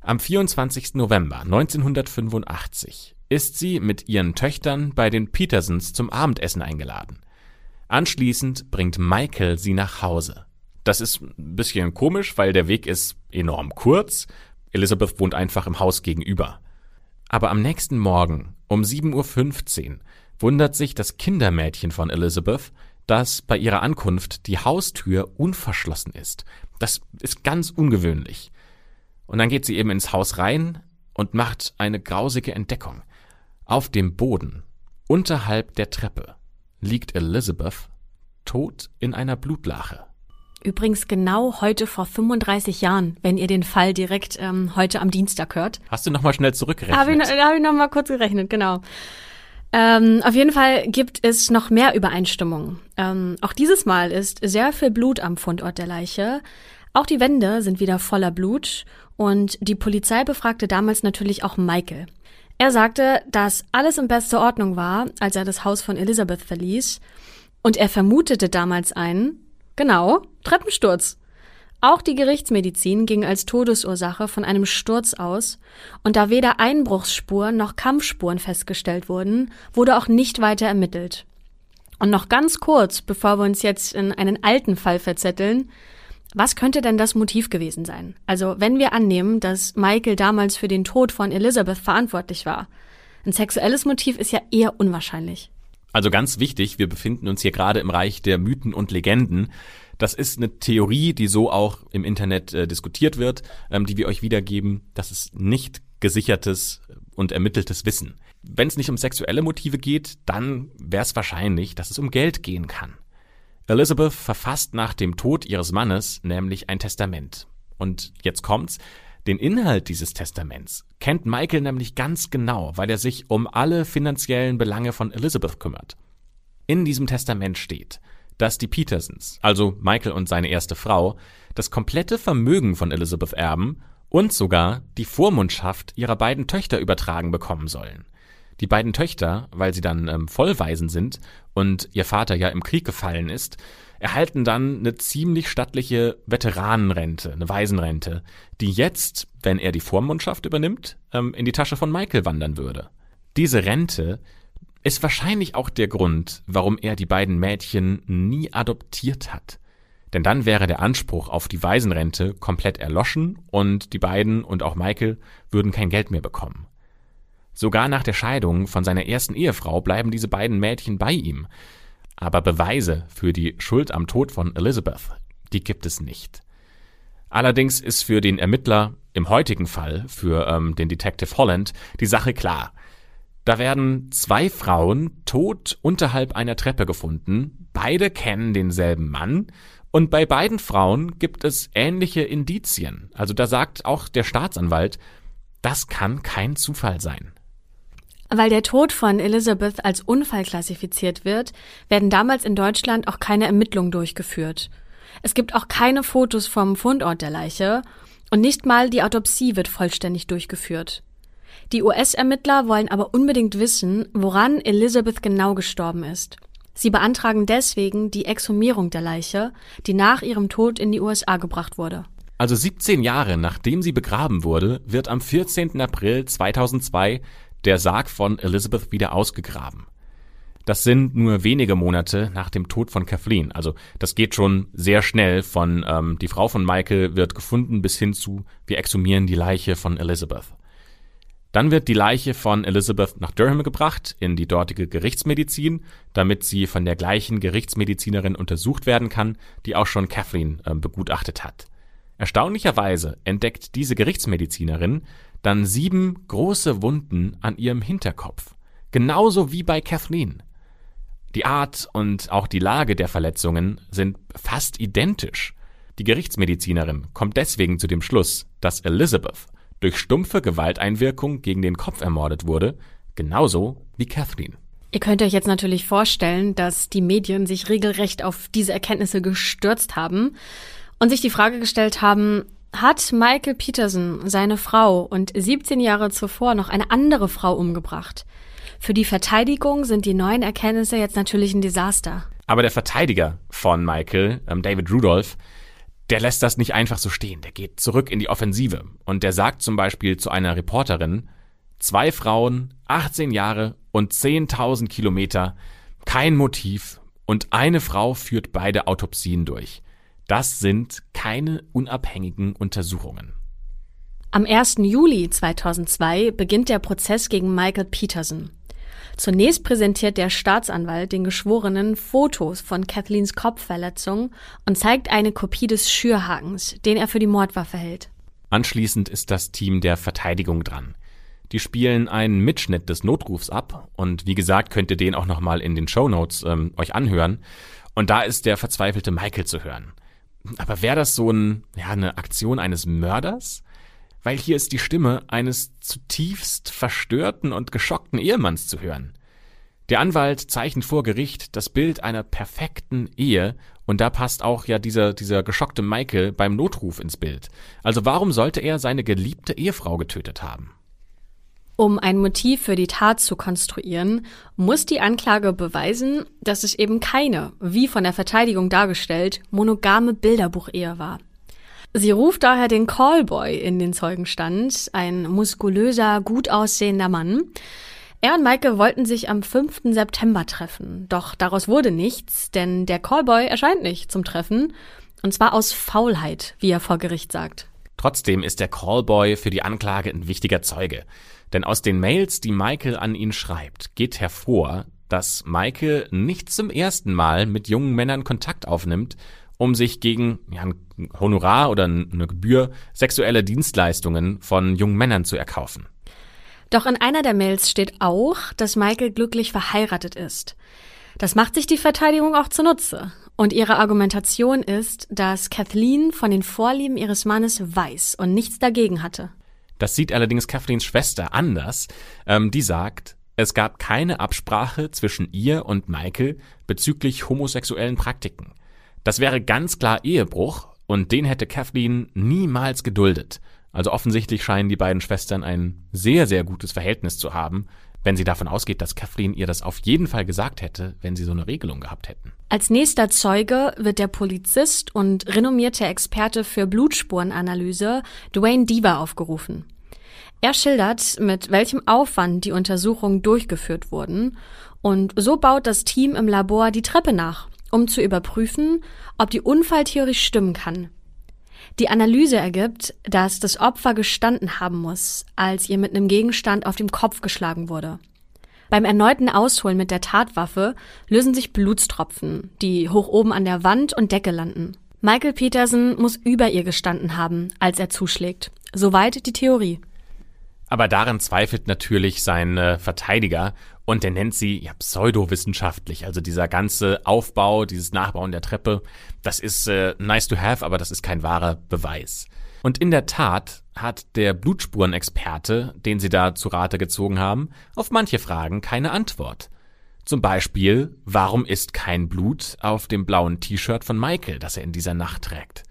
Am 24. November 1985 ist sie mit ihren Töchtern bei den Petersons zum Abendessen eingeladen. Anschließend bringt Michael sie nach Hause. Das ist ein bisschen komisch, weil der Weg ist enorm kurz. Elisabeth wohnt einfach im Haus gegenüber. Aber am nächsten Morgen um 7.15 Uhr wundert sich das Kindermädchen von Elizabeth, dass bei ihrer Ankunft die Haustür unverschlossen ist. Das ist ganz ungewöhnlich. Und dann geht sie eben ins Haus rein und macht eine grausige Entdeckung. Auf dem Boden, unterhalb der Treppe, liegt Elizabeth tot in einer Blutlache. Übrigens genau heute vor 35 Jahren, wenn ihr den Fall direkt ähm, heute am Dienstag hört. Hast du nochmal schnell zurückgerechnet? Habe ich, hab ich nochmal kurz gerechnet, genau. Ähm, auf jeden Fall gibt es noch mehr Übereinstimmungen. Ähm, auch dieses Mal ist sehr viel Blut am Fundort der Leiche. Auch die Wände sind wieder voller Blut und die Polizei befragte damals natürlich auch Michael. Er sagte, dass alles in bester Ordnung war, als er das Haus von Elizabeth verließ und er vermutete damals einen, genau, Treppensturz. Auch die Gerichtsmedizin ging als Todesursache von einem Sturz aus, und da weder Einbruchsspuren noch Kampfspuren festgestellt wurden, wurde auch nicht weiter ermittelt. Und noch ganz kurz, bevor wir uns jetzt in einen alten Fall verzetteln, was könnte denn das Motiv gewesen sein? Also, wenn wir annehmen, dass Michael damals für den Tod von Elizabeth verantwortlich war, ein sexuelles Motiv ist ja eher unwahrscheinlich. Also ganz wichtig, wir befinden uns hier gerade im Reich der Mythen und Legenden. Das ist eine Theorie, die so auch im Internet äh, diskutiert wird, ähm, die wir euch wiedergeben. Das ist nicht gesichertes und ermitteltes Wissen. Wenn es nicht um sexuelle Motive geht, dann wäre es wahrscheinlich, dass es um Geld gehen kann. Elizabeth verfasst nach dem Tod ihres Mannes nämlich ein Testament. Und jetzt kommt's. Den Inhalt dieses Testaments kennt Michael nämlich ganz genau, weil er sich um alle finanziellen Belange von Elizabeth kümmert. In diesem Testament steht, dass die Petersons, also Michael und seine erste Frau, das komplette Vermögen von Elizabeth erben und sogar die Vormundschaft ihrer beiden Töchter übertragen bekommen sollen. Die beiden Töchter, weil sie dann ähm, Vollwaisen sind und ihr Vater ja im Krieg gefallen ist, erhalten dann eine ziemlich stattliche Veteranenrente, eine Waisenrente, die jetzt, wenn er die Vormundschaft übernimmt, ähm, in die Tasche von Michael wandern würde. Diese Rente ist wahrscheinlich auch der Grund, warum er die beiden Mädchen nie adoptiert hat. Denn dann wäre der Anspruch auf die Waisenrente komplett erloschen und die beiden und auch Michael würden kein Geld mehr bekommen. Sogar nach der Scheidung von seiner ersten Ehefrau bleiben diese beiden Mädchen bei ihm. Aber Beweise für die Schuld am Tod von Elizabeth, die gibt es nicht. Allerdings ist für den Ermittler im heutigen Fall, für ähm, den Detective Holland, die Sache klar. Da werden zwei Frauen tot unterhalb einer Treppe gefunden, beide kennen denselben Mann, und bei beiden Frauen gibt es ähnliche Indizien. Also da sagt auch der Staatsanwalt, das kann kein Zufall sein. Weil der Tod von Elizabeth als Unfall klassifiziert wird, werden damals in Deutschland auch keine Ermittlungen durchgeführt. Es gibt auch keine Fotos vom Fundort der Leiche und nicht mal die Autopsie wird vollständig durchgeführt. Die US-Ermittler wollen aber unbedingt wissen, woran Elizabeth genau gestorben ist. Sie beantragen deswegen die Exhumierung der Leiche, die nach ihrem Tod in die USA gebracht wurde. Also 17 Jahre nachdem sie begraben wurde, wird am 14. April 2002 der Sarg von Elizabeth wieder ausgegraben. Das sind nur wenige Monate nach dem Tod von Kathleen. Also das geht schon sehr schnell von ähm, die Frau von Michael wird gefunden bis hin zu wir exhumieren die Leiche von Elizabeth. Dann wird die Leiche von Elizabeth nach Durham gebracht, in die dortige Gerichtsmedizin, damit sie von der gleichen Gerichtsmedizinerin untersucht werden kann, die auch schon Kathleen äh, begutachtet hat. Erstaunlicherweise entdeckt diese Gerichtsmedizinerin, dann sieben große Wunden an ihrem Hinterkopf. Genauso wie bei Kathleen. Die Art und auch die Lage der Verletzungen sind fast identisch. Die Gerichtsmedizinerin kommt deswegen zu dem Schluss, dass Elizabeth durch stumpfe Gewalteinwirkung gegen den Kopf ermordet wurde, genauso wie Kathleen. Ihr könnt euch jetzt natürlich vorstellen, dass die Medien sich regelrecht auf diese Erkenntnisse gestürzt haben und sich die Frage gestellt haben, hat Michael Peterson seine Frau und 17 Jahre zuvor noch eine andere Frau umgebracht. Für die Verteidigung sind die neuen Erkenntnisse jetzt natürlich ein Desaster. Aber der Verteidiger von Michael, ähm, David Rudolph, der lässt das nicht einfach so stehen. Der geht zurück in die Offensive. Und der sagt zum Beispiel zu einer Reporterin, zwei Frauen, 18 Jahre und 10.000 Kilometer, kein Motiv und eine Frau führt beide Autopsien durch. Das sind keine unabhängigen Untersuchungen. Am 1. Juli 2002 beginnt der Prozess gegen Michael Peterson. Zunächst präsentiert der Staatsanwalt den Geschworenen Fotos von Kathleens Kopfverletzung und zeigt eine Kopie des Schürhakens, den er für die Mordwaffe hält. Anschließend ist das Team der Verteidigung dran. Die spielen einen Mitschnitt des Notrufs ab und wie gesagt könnt ihr den auch nochmal in den Show Notes ähm, euch anhören. Und da ist der verzweifelte Michael zu hören. Aber wäre das so ein, ja, eine Aktion eines Mörders? Weil hier ist die Stimme eines zutiefst verstörten und geschockten Ehemanns zu hören. Der Anwalt zeichnet vor Gericht das Bild einer perfekten Ehe und da passt auch ja dieser, dieser geschockte Michael beim Notruf ins Bild. Also warum sollte er seine geliebte Ehefrau getötet haben? Um ein Motiv für die Tat zu konstruieren, muss die Anklage beweisen, dass es eben keine, wie von der Verteidigung dargestellt, monogame Bilderbuchehe war. Sie ruft daher den Callboy in den Zeugenstand, ein muskulöser, gut aussehender Mann. Er und Maike wollten sich am 5. September treffen, doch daraus wurde nichts, denn der Callboy erscheint nicht zum Treffen, und zwar aus Faulheit, wie er vor Gericht sagt. Trotzdem ist der Callboy für die Anklage ein wichtiger Zeuge. Denn aus den Mails, die Michael an ihn schreibt, geht hervor, dass Michael nicht zum ersten Mal mit jungen Männern Kontakt aufnimmt, um sich gegen ja, ein Honorar oder eine Gebühr sexuelle Dienstleistungen von jungen Männern zu erkaufen. Doch in einer der Mails steht auch, dass Michael glücklich verheiratet ist. Das macht sich die Verteidigung auch zunutze. Und ihre Argumentation ist, dass Kathleen von den Vorlieben ihres Mannes weiß und nichts dagegen hatte. Das sieht allerdings Kathleens Schwester anders. Ähm, die sagt, es gab keine Absprache zwischen ihr und Michael bezüglich homosexuellen Praktiken. Das wäre ganz klar Ehebruch und den hätte Kathleen niemals geduldet. Also offensichtlich scheinen die beiden Schwestern ein sehr, sehr gutes Verhältnis zu haben, wenn sie davon ausgeht, dass Kathleen ihr das auf jeden Fall gesagt hätte, wenn sie so eine Regelung gehabt hätten. Als nächster Zeuge wird der Polizist und renommierte Experte für Blutspurenanalyse Dwayne Deaver aufgerufen. Er schildert, mit welchem Aufwand die Untersuchungen durchgeführt wurden, und so baut das Team im Labor die Treppe nach, um zu überprüfen, ob die Unfalltheorie stimmen kann. Die Analyse ergibt, dass das Opfer gestanden haben muss, als ihr mit einem Gegenstand auf dem Kopf geschlagen wurde. Beim erneuten Ausholen mit der Tatwaffe lösen sich Blutstropfen, die hoch oben an der Wand und Decke landen. Michael Peterson muss über ihr gestanden haben, als er zuschlägt. Soweit die Theorie. Aber daran zweifelt natürlich sein äh, Verteidiger und der nennt sie ja pseudowissenschaftlich. Also dieser ganze Aufbau, dieses Nachbauen der Treppe, das ist äh, nice to have, aber das ist kein wahrer Beweis. Und in der Tat hat der Blutspurenexperte, den sie da zu Rate gezogen haben, auf manche Fragen keine Antwort. Zum Beispiel, warum ist kein Blut auf dem blauen T-Shirt von Michael, das er in dieser Nacht trägt?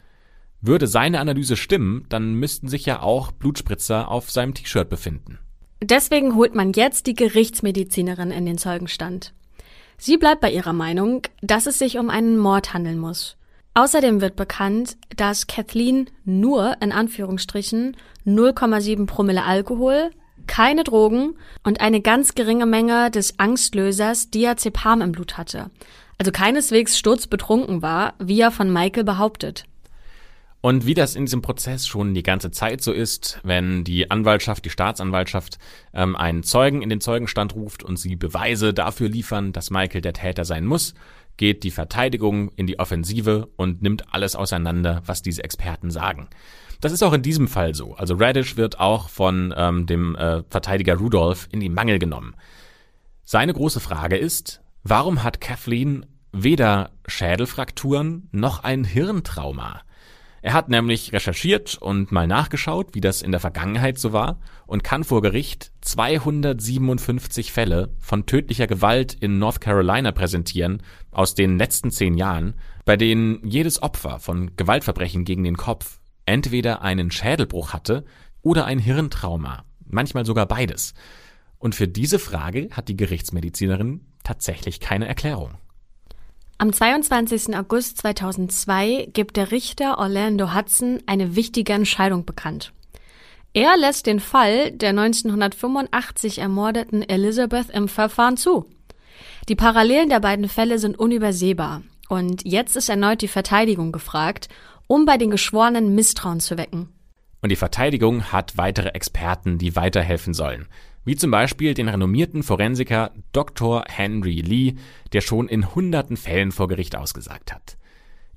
Würde seine Analyse stimmen, dann müssten sich ja auch Blutspritzer auf seinem T-Shirt befinden. Deswegen holt man jetzt die Gerichtsmedizinerin in den Zeugenstand. Sie bleibt bei ihrer Meinung, dass es sich um einen Mord handeln muss. Außerdem wird bekannt, dass Kathleen nur in Anführungsstrichen 0,7 Promille Alkohol, keine Drogen und eine ganz geringe Menge des Angstlösers Diazepam im Blut hatte. Also keineswegs sturzbetrunken war, wie er von Michael behauptet. Und wie das in diesem Prozess schon die ganze Zeit so ist, wenn die Anwaltschaft, die Staatsanwaltschaft ähm, einen Zeugen in den Zeugenstand ruft und sie Beweise dafür liefern, dass Michael der Täter sein muss, geht die Verteidigung in die Offensive und nimmt alles auseinander, was diese Experten sagen. Das ist auch in diesem Fall so. Also Radish wird auch von ähm, dem äh, Verteidiger Rudolph in die Mangel genommen. Seine große Frage ist, warum hat Kathleen weder Schädelfrakturen noch ein Hirntrauma? Er hat nämlich recherchiert und mal nachgeschaut, wie das in der Vergangenheit so war und kann vor Gericht 257 Fälle von tödlicher Gewalt in North Carolina präsentieren aus den letzten zehn Jahren, bei denen jedes Opfer von Gewaltverbrechen gegen den Kopf entweder einen Schädelbruch hatte oder ein Hirntrauma, manchmal sogar beides. Und für diese Frage hat die Gerichtsmedizinerin tatsächlich keine Erklärung. Am 22. August 2002 gibt der Richter Orlando Hudson eine wichtige Entscheidung bekannt. Er lässt den Fall der 1985 ermordeten Elizabeth im Verfahren zu. Die Parallelen der beiden Fälle sind unübersehbar. Und jetzt ist erneut die Verteidigung gefragt, um bei den Geschworenen Misstrauen zu wecken. Und die Verteidigung hat weitere Experten, die weiterhelfen sollen wie zum Beispiel den renommierten Forensiker Dr. Henry Lee, der schon in hunderten Fällen vor Gericht ausgesagt hat.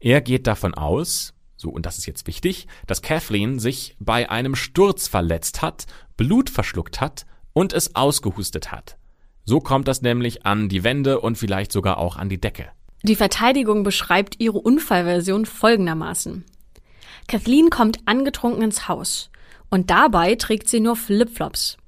Er geht davon aus, so und das ist jetzt wichtig, dass Kathleen sich bei einem Sturz verletzt hat, Blut verschluckt hat und es ausgehustet hat. So kommt das nämlich an die Wände und vielleicht sogar auch an die Decke. Die Verteidigung beschreibt ihre Unfallversion folgendermaßen. Kathleen kommt angetrunken ins Haus und dabei trägt sie nur Flipflops.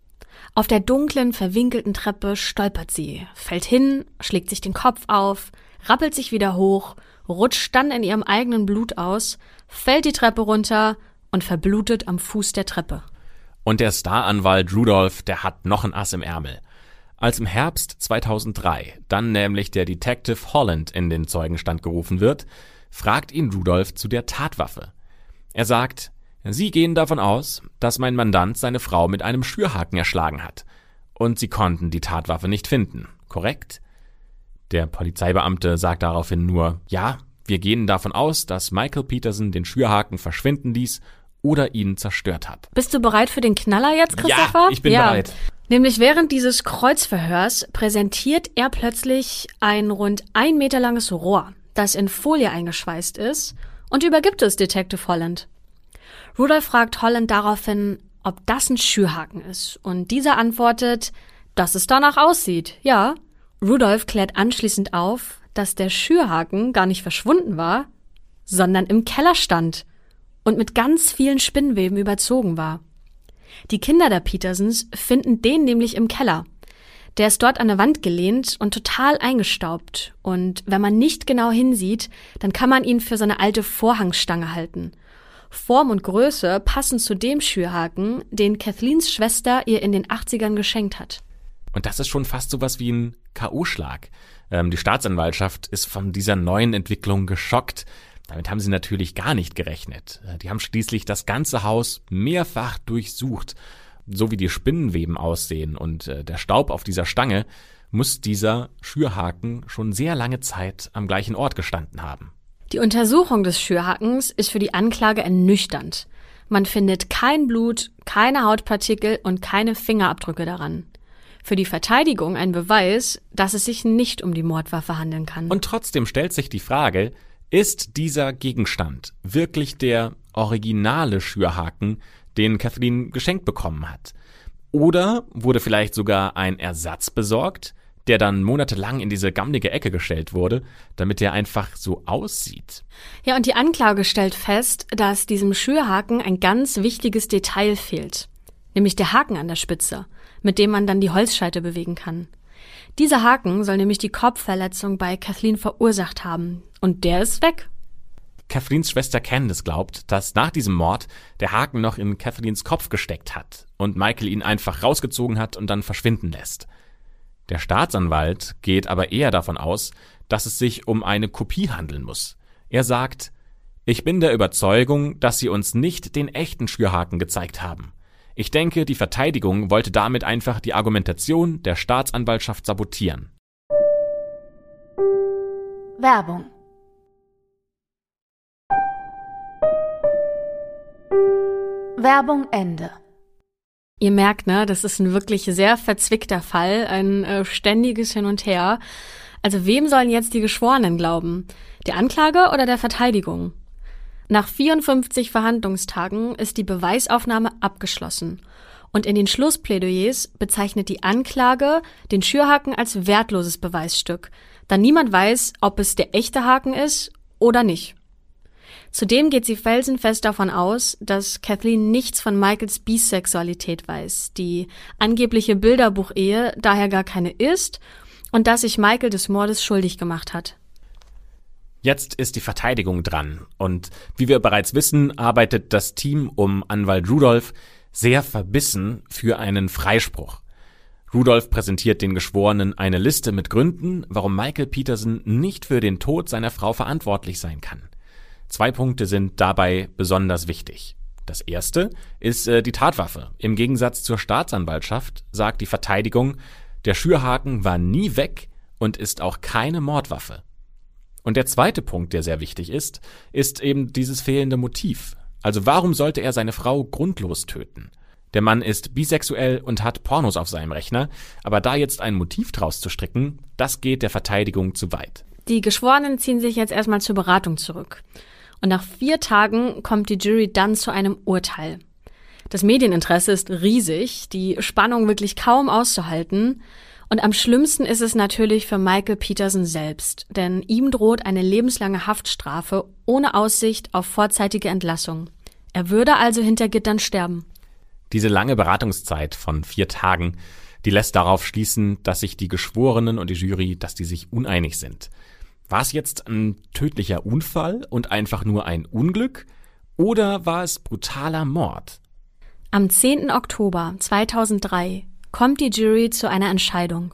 Auf der dunklen, verwinkelten Treppe stolpert sie, fällt hin, schlägt sich den Kopf auf, rappelt sich wieder hoch, rutscht dann in ihrem eigenen Blut aus, fällt die Treppe runter und verblutet am Fuß der Treppe. Und der Staranwalt Rudolph, der hat noch ein Ass im Ärmel. Als im Herbst 2003 dann nämlich der Detective Holland in den Zeugenstand gerufen wird, fragt ihn Rudolph zu der Tatwaffe. Er sagt, Sie gehen davon aus, dass mein Mandant seine Frau mit einem Schürhaken erschlagen hat. Und Sie konnten die Tatwaffe nicht finden, korrekt? Der Polizeibeamte sagt daraufhin nur, ja, wir gehen davon aus, dass Michael Peterson den Schürhaken verschwinden ließ oder ihn zerstört hat. Bist du bereit für den Knaller jetzt, Christopher? Ja, ich bin ja. bereit. Nämlich während dieses Kreuzverhörs präsentiert er plötzlich ein rund ein Meter langes Rohr, das in Folie eingeschweißt ist, und übergibt es Detective Holland. Rudolph fragt Holland daraufhin, ob das ein Schürhaken ist, und dieser antwortet, dass es danach aussieht, ja. Rudolph klärt anschließend auf, dass der Schürhaken gar nicht verschwunden war, sondern im Keller stand und mit ganz vielen Spinnweben überzogen war. Die Kinder der Petersons finden den nämlich im Keller. Der ist dort an der Wand gelehnt und total eingestaubt. Und wenn man nicht genau hinsieht, dann kann man ihn für seine alte Vorhangstange halten. Form und Größe passen zu dem Schürhaken, den Kathleens Schwester ihr in den 80ern geschenkt hat. Und das ist schon fast sowas wie ein K.O.-Schlag. Ähm, die Staatsanwaltschaft ist von dieser neuen Entwicklung geschockt. Damit haben sie natürlich gar nicht gerechnet. Äh, die haben schließlich das ganze Haus mehrfach durchsucht. So wie die Spinnenweben aussehen und äh, der Staub auf dieser Stange, muss dieser Schürhaken schon sehr lange Zeit am gleichen Ort gestanden haben. Die Untersuchung des Schürhakens ist für die Anklage ernüchternd. Man findet kein Blut, keine Hautpartikel und keine Fingerabdrücke daran. Für die Verteidigung ein Beweis, dass es sich nicht um die Mordwaffe handeln kann. Und trotzdem stellt sich die Frage, ist dieser Gegenstand wirklich der originale Schürhaken, den Kathleen geschenkt bekommen hat? Oder wurde vielleicht sogar ein Ersatz besorgt, der dann monatelang in diese gammlige Ecke gestellt wurde, damit er einfach so aussieht. Ja, und die Anklage stellt fest, dass diesem Schürhaken ein ganz wichtiges Detail fehlt, nämlich der Haken an der Spitze, mit dem man dann die Holzscheite bewegen kann. Dieser Haken soll nämlich die Kopfverletzung bei Kathleen verursacht haben, und der ist weg. Kathleens Schwester Candice glaubt, dass nach diesem Mord der Haken noch in Kathleens Kopf gesteckt hat und Michael ihn einfach rausgezogen hat und dann verschwinden lässt. Der Staatsanwalt geht aber eher davon aus, dass es sich um eine Kopie handeln muss. Er sagt, ich bin der Überzeugung, dass sie uns nicht den echten Schürhaken gezeigt haben. Ich denke, die Verteidigung wollte damit einfach die Argumentation der Staatsanwaltschaft sabotieren. Werbung Werbung Ende Ihr merkt, ne, das ist ein wirklich sehr verzwickter Fall, ein äh, ständiges Hin und Her. Also wem sollen jetzt die Geschworenen glauben? Der Anklage oder der Verteidigung? Nach 54 Verhandlungstagen ist die Beweisaufnahme abgeschlossen. Und in den Schlussplädoyers bezeichnet die Anklage den Schürhaken als wertloses Beweisstück, da niemand weiß, ob es der echte Haken ist oder nicht. Zudem geht sie felsenfest davon aus, dass Kathleen nichts von Michaels Bisexualität weiß, die angebliche Bilderbuchehe daher gar keine ist und dass sich Michael des Mordes schuldig gemacht hat. Jetzt ist die Verteidigung dran und wie wir bereits wissen, arbeitet das Team um Anwalt Rudolph sehr verbissen für einen Freispruch. Rudolph präsentiert den Geschworenen eine Liste mit Gründen, warum Michael Peterson nicht für den Tod seiner Frau verantwortlich sein kann. Zwei Punkte sind dabei besonders wichtig. Das erste ist äh, die Tatwaffe. Im Gegensatz zur Staatsanwaltschaft sagt die Verteidigung, der Schürhaken war nie weg und ist auch keine Mordwaffe. Und der zweite Punkt, der sehr wichtig ist, ist eben dieses fehlende Motiv. Also warum sollte er seine Frau grundlos töten? Der Mann ist bisexuell und hat Pornos auf seinem Rechner, aber da jetzt ein Motiv draus zu stricken, das geht der Verteidigung zu weit. Die Geschworenen ziehen sich jetzt erstmal zur Beratung zurück. Und nach vier Tagen kommt die Jury dann zu einem Urteil. Das Medieninteresse ist riesig, die Spannung wirklich kaum auszuhalten. Und am schlimmsten ist es natürlich für Michael Peterson selbst, denn ihm droht eine lebenslange Haftstrafe ohne Aussicht auf vorzeitige Entlassung. Er würde also hinter Gittern sterben. Diese lange Beratungszeit von vier Tagen, die lässt darauf schließen, dass sich die Geschworenen und die Jury, dass die sich uneinig sind. War es jetzt ein tödlicher Unfall und einfach nur ein Unglück? Oder war es brutaler Mord? Am 10. Oktober 2003 kommt die Jury zu einer Entscheidung.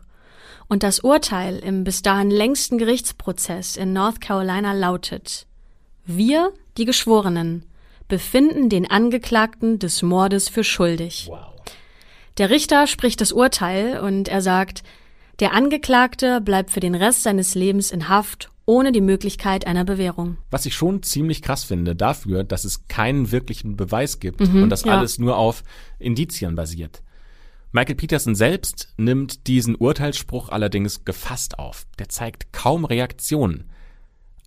Und das Urteil im bis dahin längsten Gerichtsprozess in North Carolina lautet, wir, die Geschworenen, befinden den Angeklagten des Mordes für schuldig. Wow. Der Richter spricht das Urteil und er sagt, der Angeklagte bleibt für den Rest seines Lebens in Haft ohne die Möglichkeit einer Bewährung. Was ich schon ziemlich krass finde dafür, dass es keinen wirklichen Beweis gibt mhm, und das ja. alles nur auf Indizien basiert. Michael Peterson selbst nimmt diesen Urteilsspruch allerdings gefasst auf. Der zeigt kaum Reaktionen.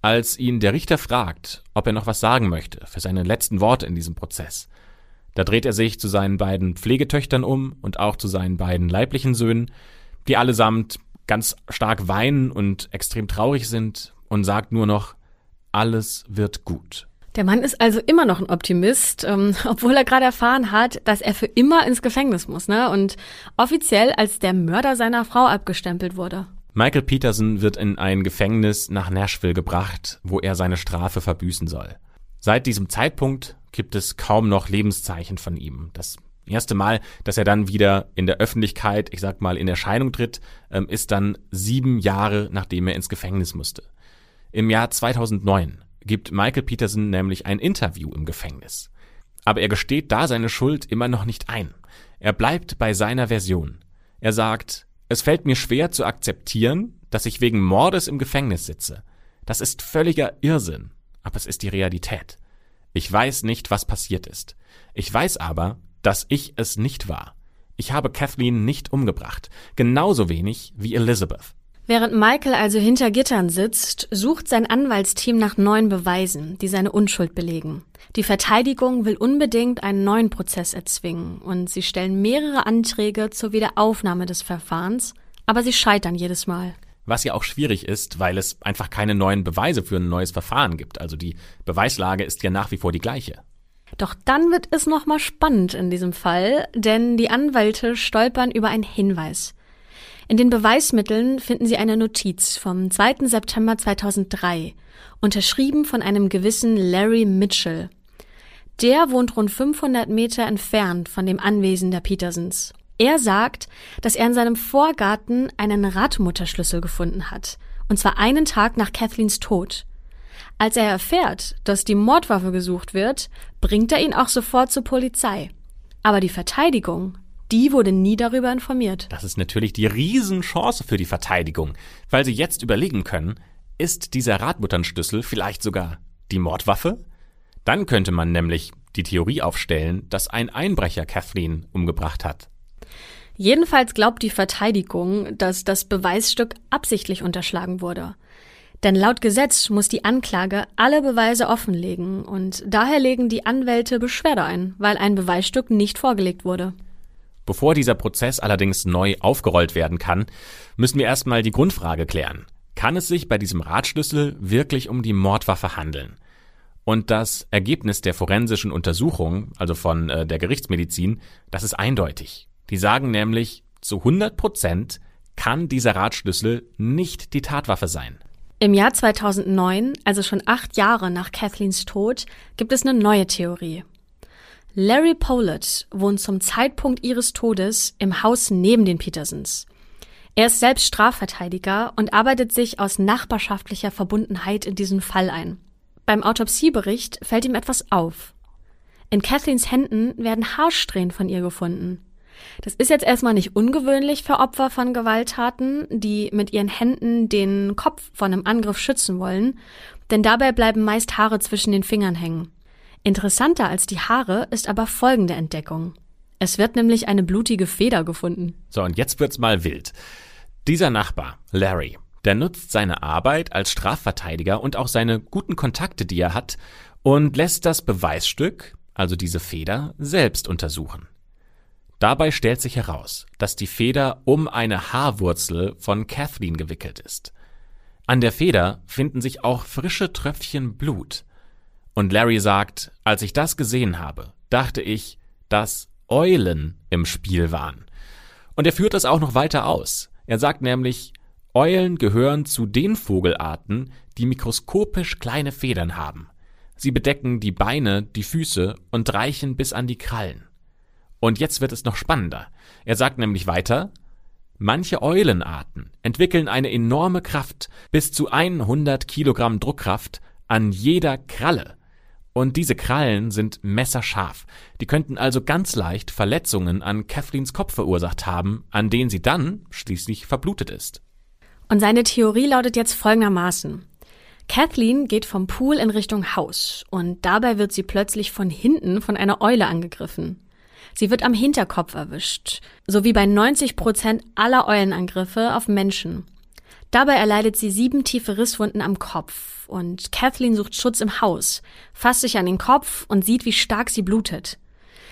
Als ihn der Richter fragt, ob er noch was sagen möchte für seine letzten Worte in diesem Prozess, da dreht er sich zu seinen beiden Pflegetöchtern um und auch zu seinen beiden leiblichen Söhnen, die allesamt ganz stark weinen und extrem traurig sind und sagt nur noch, alles wird gut. Der Mann ist also immer noch ein Optimist, ähm, obwohl er gerade erfahren hat, dass er für immer ins Gefängnis muss, ne? Und offiziell als der Mörder seiner Frau abgestempelt wurde. Michael Peterson wird in ein Gefängnis nach Nashville gebracht, wo er seine Strafe verbüßen soll. Seit diesem Zeitpunkt gibt es kaum noch Lebenszeichen von ihm. Das erste Mal, dass er dann wieder in der Öffentlichkeit, ich sag mal, in Erscheinung tritt, ähm, ist dann sieben Jahre, nachdem er ins Gefängnis musste. Im Jahr 2009 gibt Michael Peterson nämlich ein Interview im Gefängnis. Aber er gesteht da seine Schuld immer noch nicht ein. Er bleibt bei seiner Version. Er sagt, es fällt mir schwer zu akzeptieren, dass ich wegen Mordes im Gefängnis sitze. Das ist völliger Irrsinn, aber es ist die Realität. Ich weiß nicht, was passiert ist. Ich weiß aber, dass ich es nicht war. Ich habe Kathleen nicht umgebracht, genauso wenig wie Elizabeth. Während Michael also hinter Gittern sitzt, sucht sein Anwaltsteam nach neuen Beweisen, die seine Unschuld belegen. Die Verteidigung will unbedingt einen neuen Prozess erzwingen und sie stellen mehrere Anträge zur Wiederaufnahme des Verfahrens, aber sie scheitern jedes Mal. Was ja auch schwierig ist, weil es einfach keine neuen Beweise für ein neues Verfahren gibt. Also die Beweislage ist ja nach wie vor die gleiche. Doch dann wird es nochmal spannend in diesem Fall, denn die Anwälte stolpern über einen Hinweis. In den Beweismitteln finden Sie eine Notiz vom 2. September 2003, unterschrieben von einem gewissen Larry Mitchell. Der wohnt rund 500 Meter entfernt von dem Anwesen der Petersons. Er sagt, dass er in seinem Vorgarten einen Radmutterschlüssel gefunden hat, und zwar einen Tag nach Kathleens Tod. Als er erfährt, dass die Mordwaffe gesucht wird, bringt er ihn auch sofort zur Polizei. Aber die Verteidigung die wurde nie darüber informiert. Das ist natürlich die Riesenchance für die Verteidigung, weil sie jetzt überlegen können, ist dieser Radmutternschlüssel vielleicht sogar die Mordwaffe? Dann könnte man nämlich die Theorie aufstellen, dass ein Einbrecher Kathleen umgebracht hat. Jedenfalls glaubt die Verteidigung, dass das Beweisstück absichtlich unterschlagen wurde. Denn laut Gesetz muss die Anklage alle Beweise offenlegen und daher legen die Anwälte Beschwerde ein, weil ein Beweisstück nicht vorgelegt wurde. Bevor dieser Prozess allerdings neu aufgerollt werden kann, müssen wir erstmal die Grundfrage klären. Kann es sich bei diesem Radschlüssel wirklich um die Mordwaffe handeln? Und das Ergebnis der forensischen Untersuchung, also von äh, der Gerichtsmedizin, das ist eindeutig. Die sagen nämlich, zu 100 Prozent kann dieser Radschlüssel nicht die Tatwaffe sein. Im Jahr 2009, also schon acht Jahre nach Kathleens Tod, gibt es eine neue Theorie. Larry Pollitt wohnt zum Zeitpunkt ihres Todes im Haus neben den Petersons. Er ist selbst Strafverteidiger und arbeitet sich aus nachbarschaftlicher Verbundenheit in diesen Fall ein. Beim Autopsiebericht fällt ihm etwas auf. In Kathleens Händen werden Haarsträhnen von ihr gefunden. Das ist jetzt erstmal nicht ungewöhnlich für Opfer von Gewalttaten, die mit ihren Händen den Kopf von einem Angriff schützen wollen, denn dabei bleiben meist Haare zwischen den Fingern hängen. Interessanter als die Haare ist aber folgende Entdeckung. Es wird nämlich eine blutige Feder gefunden. So, und jetzt wird's mal wild. Dieser Nachbar, Larry, der nutzt seine Arbeit als Strafverteidiger und auch seine guten Kontakte, die er hat, und lässt das Beweisstück, also diese Feder, selbst untersuchen. Dabei stellt sich heraus, dass die Feder um eine Haarwurzel von Kathleen gewickelt ist. An der Feder finden sich auch frische Tröpfchen Blut. Und Larry sagt, als ich das gesehen habe, dachte ich, dass Eulen im Spiel waren. Und er führt das auch noch weiter aus. Er sagt nämlich, Eulen gehören zu den Vogelarten, die mikroskopisch kleine Federn haben. Sie bedecken die Beine, die Füße und reichen bis an die Krallen. Und jetzt wird es noch spannender. Er sagt nämlich weiter, manche Eulenarten entwickeln eine enorme Kraft, bis zu 100 Kilogramm Druckkraft an jeder Kralle. Und diese Krallen sind messerscharf. Die könnten also ganz leicht Verletzungen an Kathleens Kopf verursacht haben, an denen sie dann schließlich verblutet ist. Und seine Theorie lautet jetzt folgendermaßen. Kathleen geht vom Pool in Richtung Haus und dabei wird sie plötzlich von hinten von einer Eule angegriffen. Sie wird am Hinterkopf erwischt, so wie bei 90 Prozent aller Eulenangriffe auf Menschen. Dabei erleidet sie sieben tiefe Risswunden am Kopf und Kathleen sucht Schutz im Haus, fasst sich an den Kopf und sieht, wie stark sie blutet.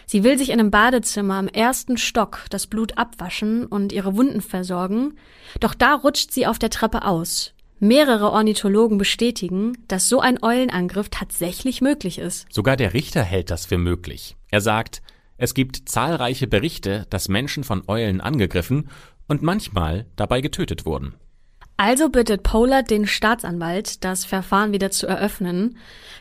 Sie will sich in einem Badezimmer im ersten Stock das Blut abwaschen und ihre Wunden versorgen, doch da rutscht sie auf der Treppe aus. Mehrere Ornithologen bestätigen, dass so ein Eulenangriff tatsächlich möglich ist. Sogar der Richter hält das für möglich. Er sagt, es gibt zahlreiche Berichte, dass Menschen von Eulen angegriffen und manchmal dabei getötet wurden. Also bittet Pollard den Staatsanwalt, das Verfahren wieder zu eröffnen.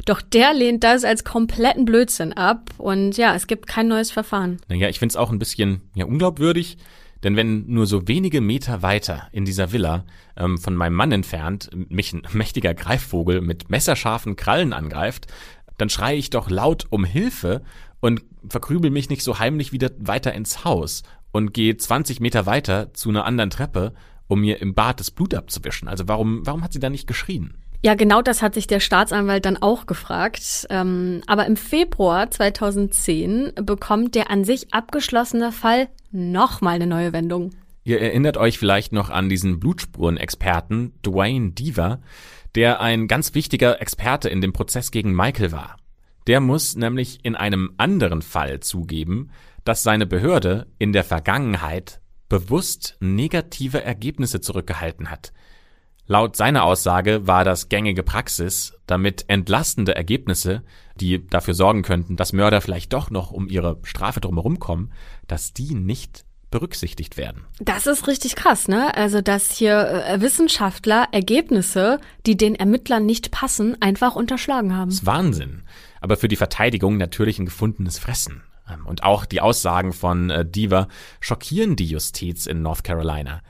Doch der lehnt das als kompletten Blödsinn ab und ja, es gibt kein neues Verfahren. Naja, ich finde es auch ein bisschen ja, unglaubwürdig, denn wenn nur so wenige Meter weiter in dieser Villa ähm, von meinem Mann entfernt mich ein mächtiger Greifvogel mit messerscharfen Krallen angreift, dann schreie ich doch laut um Hilfe und verkrübel mich nicht so heimlich wieder weiter ins Haus und gehe 20 Meter weiter zu einer anderen Treppe um mir im Bad das Blut abzuwischen. Also warum, warum hat sie da nicht geschrien? Ja, genau das hat sich der Staatsanwalt dann auch gefragt. Ähm, aber im Februar 2010 bekommt der an sich abgeschlossene Fall nochmal eine neue Wendung. Ihr erinnert euch vielleicht noch an diesen Blutspurenexperten Dwayne Deaver, der ein ganz wichtiger Experte in dem Prozess gegen Michael war. Der muss nämlich in einem anderen Fall zugeben, dass seine Behörde in der Vergangenheit bewusst negative Ergebnisse zurückgehalten hat. Laut seiner Aussage war das gängige Praxis, damit entlastende Ergebnisse, die dafür sorgen könnten, dass Mörder vielleicht doch noch um ihre Strafe drumherum kommen, dass die nicht berücksichtigt werden. Das ist richtig krass, ne? Also, dass hier äh, Wissenschaftler Ergebnisse, die den Ermittlern nicht passen, einfach unterschlagen haben. Das ist Wahnsinn. Aber für die Verteidigung natürlich ein gefundenes Fressen. Ähm, und auch die Aussagen von äh, Diva schockieren die Justiz in North Carolina.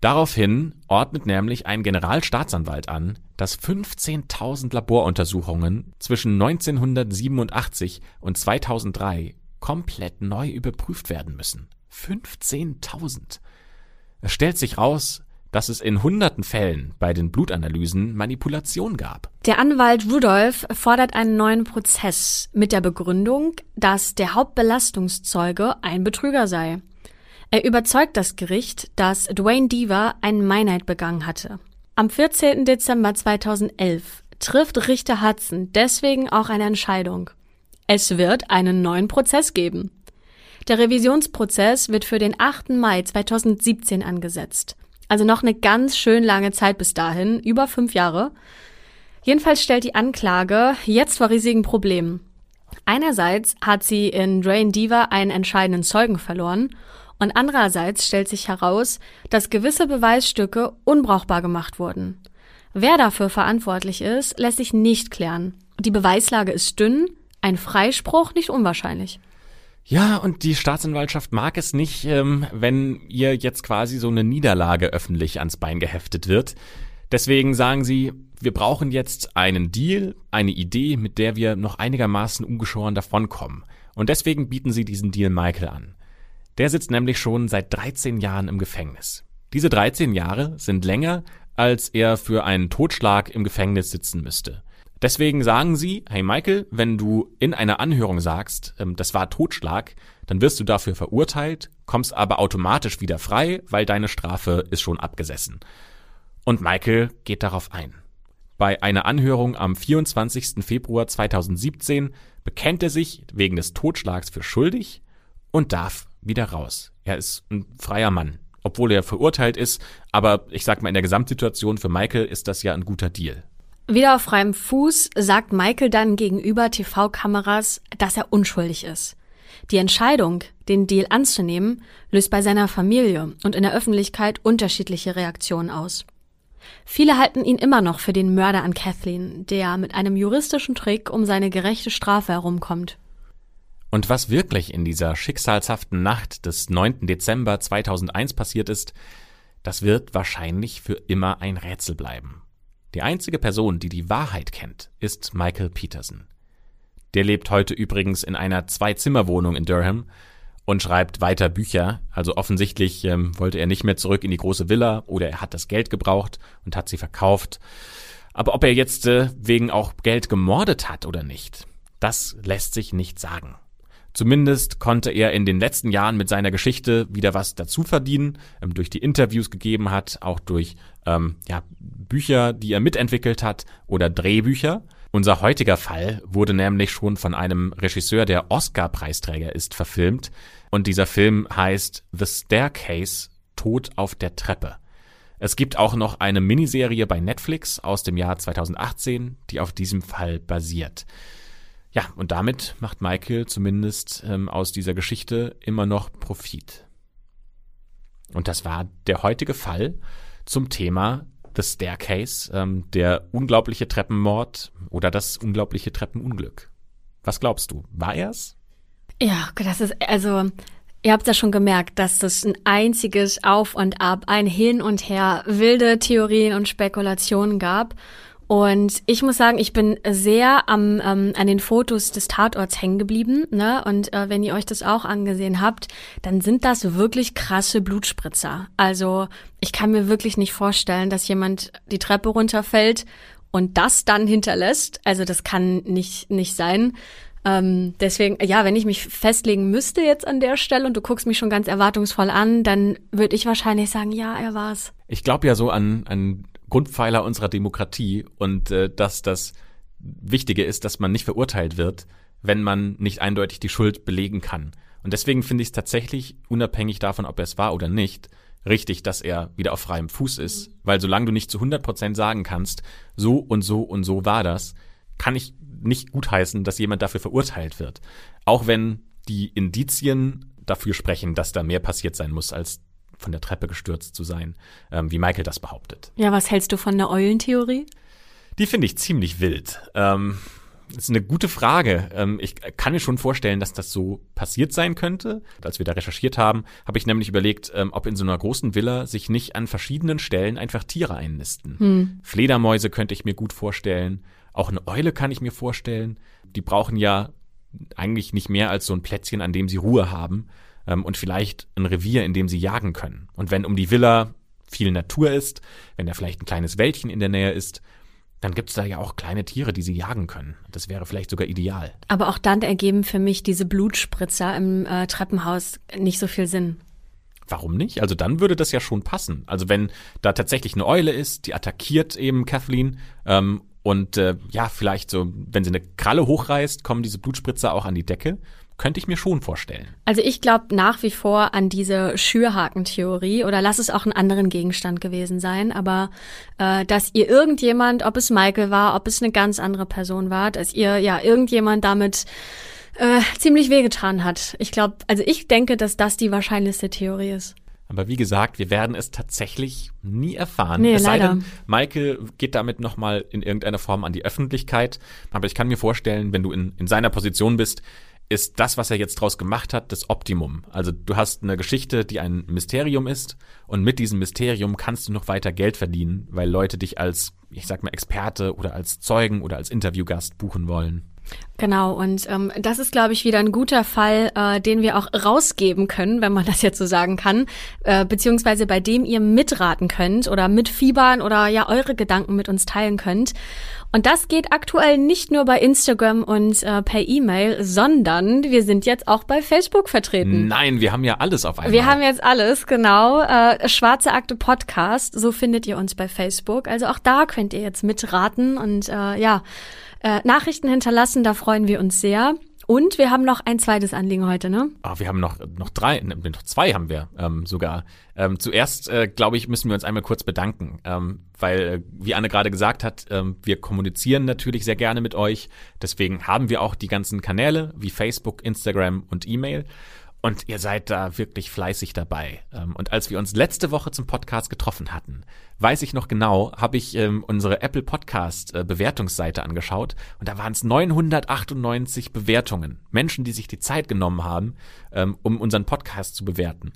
Daraufhin ordnet nämlich ein Generalstaatsanwalt an, dass 15.000 Laboruntersuchungen zwischen 1987 und 2003 komplett neu überprüft werden müssen. 15.000. Es stellt sich raus, dass es in hunderten Fällen bei den Blutanalysen Manipulation gab. Der Anwalt Rudolph fordert einen neuen Prozess mit der Begründung, dass der Hauptbelastungszeuge ein Betrüger sei. Er überzeugt das Gericht, dass Dwayne Deaver einen Meinheit begangen hatte. Am 14. Dezember 2011 trifft Richter Hudson deswegen auch eine Entscheidung. Es wird einen neuen Prozess geben. Der Revisionsprozess wird für den 8. Mai 2017 angesetzt. Also noch eine ganz schön lange Zeit bis dahin, über fünf Jahre. Jedenfalls stellt die Anklage jetzt vor riesigen Problemen. Einerseits hat sie in Drain Diva einen entscheidenden Zeugen verloren und andererseits stellt sich heraus, dass gewisse Beweisstücke unbrauchbar gemacht wurden. Wer dafür verantwortlich ist, lässt sich nicht klären. Die Beweislage ist dünn, ein Freispruch nicht unwahrscheinlich. Ja, und die Staatsanwaltschaft mag es nicht, ähm, wenn ihr jetzt quasi so eine Niederlage öffentlich ans Bein geheftet wird. Deswegen sagen sie, wir brauchen jetzt einen Deal, eine Idee, mit der wir noch einigermaßen ungeschoren davonkommen. Und deswegen bieten sie diesen Deal Michael an. Der sitzt nämlich schon seit 13 Jahren im Gefängnis. Diese 13 Jahre sind länger, als er für einen Totschlag im Gefängnis sitzen müsste. Deswegen sagen sie, hey Michael, wenn du in einer Anhörung sagst, ähm, das war Totschlag, dann wirst du dafür verurteilt, kommst aber automatisch wieder frei, weil deine Strafe ist schon abgesessen. Und Michael geht darauf ein. Bei einer Anhörung am 24. Februar 2017 bekennt er sich wegen des Totschlags für schuldig und darf wieder raus. Er ist ein freier Mann, obwohl er verurteilt ist. Aber ich sag mal, in der Gesamtsituation für Michael ist das ja ein guter Deal. Wieder auf freiem Fuß sagt Michael dann gegenüber TV-Kameras, dass er unschuldig ist. Die Entscheidung, den Deal anzunehmen, löst bei seiner Familie und in der Öffentlichkeit unterschiedliche Reaktionen aus. Viele halten ihn immer noch für den Mörder an Kathleen, der mit einem juristischen Trick um seine gerechte Strafe herumkommt. Und was wirklich in dieser schicksalshaften Nacht des 9. Dezember 2001 passiert ist, das wird wahrscheinlich für immer ein Rätsel bleiben. Die einzige Person, die die Wahrheit kennt, ist Michael Peterson. Der lebt heute übrigens in einer Zwei-Zimmer-Wohnung in Durham und schreibt weiter Bücher. Also offensichtlich ähm, wollte er nicht mehr zurück in die große Villa oder er hat das Geld gebraucht und hat sie verkauft. Aber ob er jetzt äh, wegen auch Geld gemordet hat oder nicht, das lässt sich nicht sagen. Zumindest konnte er in den letzten Jahren mit seiner Geschichte wieder was dazu verdienen, ähm, durch die Interviews gegeben hat, auch durch ähm, ja, Bücher, die er mitentwickelt hat oder Drehbücher. Unser heutiger Fall wurde nämlich schon von einem Regisseur, der Oscar-Preisträger ist, verfilmt. Und dieser Film heißt The Staircase, Tod auf der Treppe. Es gibt auch noch eine Miniserie bei Netflix aus dem Jahr 2018, die auf diesem Fall basiert. Ja, und damit macht Michael zumindest ähm, aus dieser Geschichte immer noch Profit. Und das war der heutige Fall zum Thema The Staircase, ähm, der unglaubliche Treppenmord oder das unglaubliche Treppenunglück. Was glaubst du? War er's? Ja, das ist, also, ihr habt ja schon gemerkt, dass das ein einziges Auf und Ab, ein Hin und Her, wilde Theorien und Spekulationen gab. Und ich muss sagen, ich bin sehr am, ähm, an den Fotos des Tatorts hängen geblieben. Ne? Und äh, wenn ihr euch das auch angesehen habt, dann sind das wirklich krasse Blutspritzer. Also ich kann mir wirklich nicht vorstellen, dass jemand die Treppe runterfällt und das dann hinterlässt. Also das kann nicht, nicht sein. Ähm, deswegen, ja, wenn ich mich festlegen müsste jetzt an der Stelle und du guckst mich schon ganz erwartungsvoll an, dann würde ich wahrscheinlich sagen, ja, er war's. Ich glaube ja so an, an Grundpfeiler unserer Demokratie und äh, dass das Wichtige ist, dass man nicht verurteilt wird, wenn man nicht eindeutig die Schuld belegen kann. Und deswegen finde ich es tatsächlich, unabhängig davon, ob er es war oder nicht, richtig, dass er wieder auf freiem Fuß ist, weil solange du nicht zu 100 Prozent sagen kannst, so und so und so war das, kann ich nicht gutheißen, dass jemand dafür verurteilt wird. Auch wenn die Indizien dafür sprechen, dass da mehr passiert sein muss als von der Treppe gestürzt zu sein, ähm, wie Michael das behauptet. Ja, was hältst du von der Eulentheorie? Die finde ich ziemlich wild. Ähm, das ist eine gute Frage. Ähm, ich kann mir schon vorstellen, dass das so passiert sein könnte. Als wir da recherchiert haben, habe ich nämlich überlegt, ähm, ob in so einer großen Villa sich nicht an verschiedenen Stellen einfach Tiere einnisten. Hm. Fledermäuse könnte ich mir gut vorstellen. Auch eine Eule kann ich mir vorstellen. Die brauchen ja eigentlich nicht mehr als so ein Plätzchen, an dem sie Ruhe haben ähm, und vielleicht ein Revier, in dem sie jagen können. Und wenn um die Villa viel Natur ist, wenn da vielleicht ein kleines Wäldchen in der Nähe ist, dann gibt es da ja auch kleine Tiere, die sie jagen können. Das wäre vielleicht sogar ideal. Aber auch dann ergeben für mich diese Blutspritzer im äh, Treppenhaus nicht so viel Sinn. Warum nicht? Also dann würde das ja schon passen. Also wenn da tatsächlich eine Eule ist, die attackiert eben Kathleen ähm, und äh, ja, vielleicht so, wenn sie eine Kralle hochreißt, kommen diese Blutspritzer auch an die Decke könnte ich mir schon vorstellen. Also ich glaube nach wie vor an diese Schürhakentheorie oder lass es auch einen anderen Gegenstand gewesen sein, aber äh, dass ihr irgendjemand, ob es Michael war, ob es eine ganz andere Person war, dass ihr ja irgendjemand damit äh, ziemlich wehgetan hat. Ich glaube, also ich denke, dass das die wahrscheinlichste Theorie ist. Aber wie gesagt, wir werden es tatsächlich nie erfahren. Nee, es sei leider. denn, Michael geht damit nochmal in irgendeiner Form an die Öffentlichkeit. Aber ich kann mir vorstellen, wenn du in, in seiner Position bist, ist das, was er jetzt draus gemacht hat, das Optimum. Also du hast eine Geschichte, die ein Mysterium ist und mit diesem Mysterium kannst du noch weiter Geld verdienen, weil Leute dich als, ich sag mal, Experte oder als Zeugen oder als Interviewgast buchen wollen. Genau, und ähm, das ist, glaube ich, wieder ein guter Fall, äh, den wir auch rausgeben können, wenn man das jetzt so sagen kann, äh, beziehungsweise bei dem ihr mitraten könnt oder mitfiebern oder ja eure Gedanken mit uns teilen könnt. Und das geht aktuell nicht nur bei Instagram und äh, per E-Mail, sondern wir sind jetzt auch bei Facebook vertreten. Nein, wir haben ja alles auf einmal. Wir haben jetzt alles, genau. Äh, Schwarze Akte Podcast, so findet ihr uns bei Facebook. Also auch da könnt ihr jetzt mitraten und äh, ja, äh, Nachrichten hinterlassen, da freuen wir uns sehr. Und wir haben noch ein zweites Anliegen heute, ne? Oh, wir haben noch, noch drei, ne, noch zwei haben wir ähm, sogar. Ähm, zuerst, äh, glaube ich, müssen wir uns einmal kurz bedanken, ähm, weil, äh, wie Anne gerade gesagt hat, ähm, wir kommunizieren natürlich sehr gerne mit euch. Deswegen haben wir auch die ganzen Kanäle wie Facebook, Instagram und E-Mail. Und ihr seid da wirklich fleißig dabei. Ähm, und als wir uns letzte Woche zum Podcast getroffen hatten, weiß ich noch genau, habe ich ähm, unsere Apple Podcast äh, Bewertungsseite angeschaut und da waren es 998 Bewertungen. Menschen, die sich die Zeit genommen haben, ähm, um unseren Podcast zu bewerten.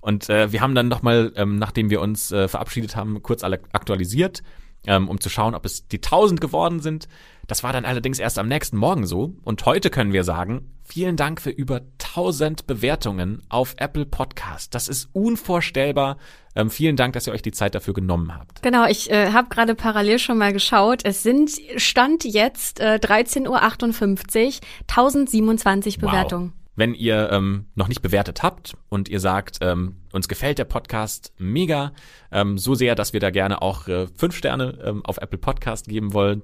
Und äh, wir haben dann nochmal, nachdem wir uns äh, verabschiedet haben, kurz alle aktualisiert, ähm, um zu schauen, ob es die 1000 geworden sind. Das war dann allerdings erst am nächsten Morgen so. Und heute können wir sagen, vielen Dank für über 1000 Bewertungen auf Apple Podcast. Das ist unvorstellbar. Ähm, vielen Dank, dass ihr euch die Zeit dafür genommen habt. Genau, ich äh, habe gerade parallel schon mal geschaut. Es sind Stand jetzt äh, 13.58 Uhr, 1027 Bewertungen. Wenn ihr ähm, noch nicht bewertet habt und ihr sagt, ähm, uns gefällt der Podcast mega, ähm, so sehr, dass wir da gerne auch äh, fünf Sterne ähm, auf Apple Podcast geben wollen,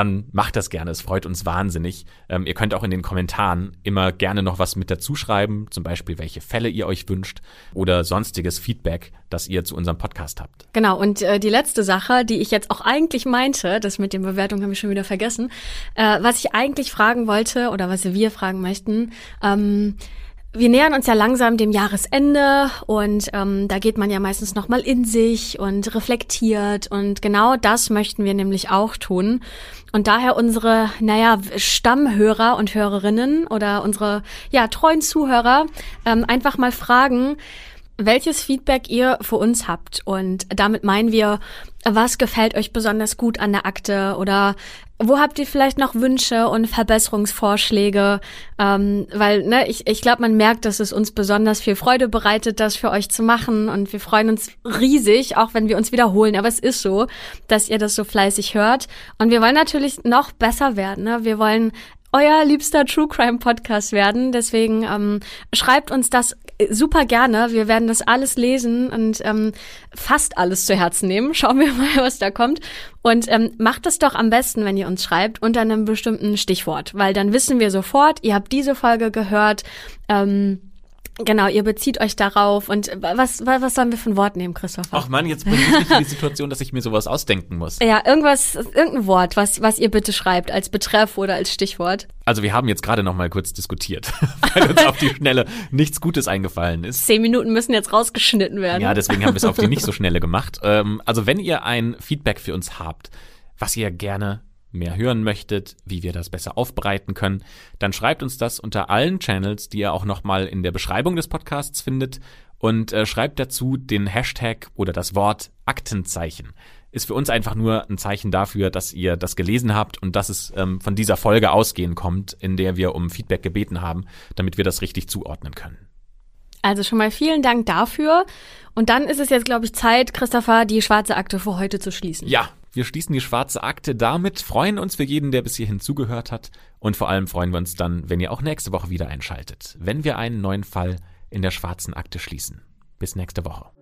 dann macht das gerne. Es freut uns wahnsinnig. Ähm, ihr könnt auch in den Kommentaren immer gerne noch was mit dazu schreiben, zum Beispiel welche Fälle ihr euch wünscht oder sonstiges Feedback, das ihr zu unserem Podcast habt. Genau, und äh, die letzte Sache, die ich jetzt auch eigentlich meinte, das mit den Bewertungen habe ich schon wieder vergessen, äh, was ich eigentlich fragen wollte oder was wir fragen möchten, ähm, wir nähern uns ja langsam dem Jahresende und ähm, da geht man ja meistens nochmal in sich und reflektiert und genau das möchten wir nämlich auch tun. Und daher unsere, naja, Stammhörer und Hörerinnen oder unsere, ja, treuen Zuhörer ähm, einfach mal fragen, welches Feedback ihr für uns habt. Und damit meinen wir, was gefällt euch besonders gut an der Akte oder wo habt ihr vielleicht noch Wünsche und Verbesserungsvorschläge? Ähm, weil ne, ich, ich glaube, man merkt, dass es uns besonders viel Freude bereitet, das für euch zu machen. Und wir freuen uns riesig, auch wenn wir uns wiederholen. Aber es ist so, dass ihr das so fleißig hört. Und wir wollen natürlich noch besser werden. Ne? Wir wollen euer liebster True Crime Podcast werden. Deswegen ähm, schreibt uns das super gerne. Wir werden das alles lesen und ähm, fast alles zu Herzen nehmen. Schauen wir mal, was da kommt. Und ähm, macht das doch am besten, wenn ihr uns schreibt, unter einem bestimmten Stichwort, weil dann wissen wir sofort, ihr habt diese Folge gehört. Ähm, Genau, ihr bezieht euch darauf und was, was sollen wir für ein Wort nehmen, Christopher? Ach man, jetzt bin ich in die Situation, dass ich mir sowas ausdenken muss. Ja, irgendwas, irgendein Wort, was, was ihr bitte schreibt, als Betreff oder als Stichwort. Also wir haben jetzt gerade noch mal kurz diskutiert, weil uns auf die Schnelle nichts Gutes eingefallen ist. Zehn Minuten müssen jetzt rausgeschnitten werden. Ja, deswegen haben wir es auf die nicht so schnelle gemacht. Ähm, also wenn ihr ein Feedback für uns habt, was ihr gerne mehr hören möchtet, wie wir das besser aufbereiten können, dann schreibt uns das unter allen Channels, die ihr auch nochmal in der Beschreibung des Podcasts findet und äh, schreibt dazu den Hashtag oder das Wort Aktenzeichen. Ist für uns einfach nur ein Zeichen dafür, dass ihr das gelesen habt und dass es ähm, von dieser Folge ausgehen kommt, in der wir um Feedback gebeten haben, damit wir das richtig zuordnen können. Also schon mal vielen Dank dafür. Und dann ist es jetzt, glaube ich, Zeit, Christopher, die schwarze Akte für heute zu schließen. Ja, wir schließen die schwarze Akte damit, freuen uns für jeden, der bis hierhin zugehört hat und vor allem freuen wir uns dann, wenn ihr auch nächste Woche wieder einschaltet, wenn wir einen neuen Fall in der schwarzen Akte schließen. Bis nächste Woche.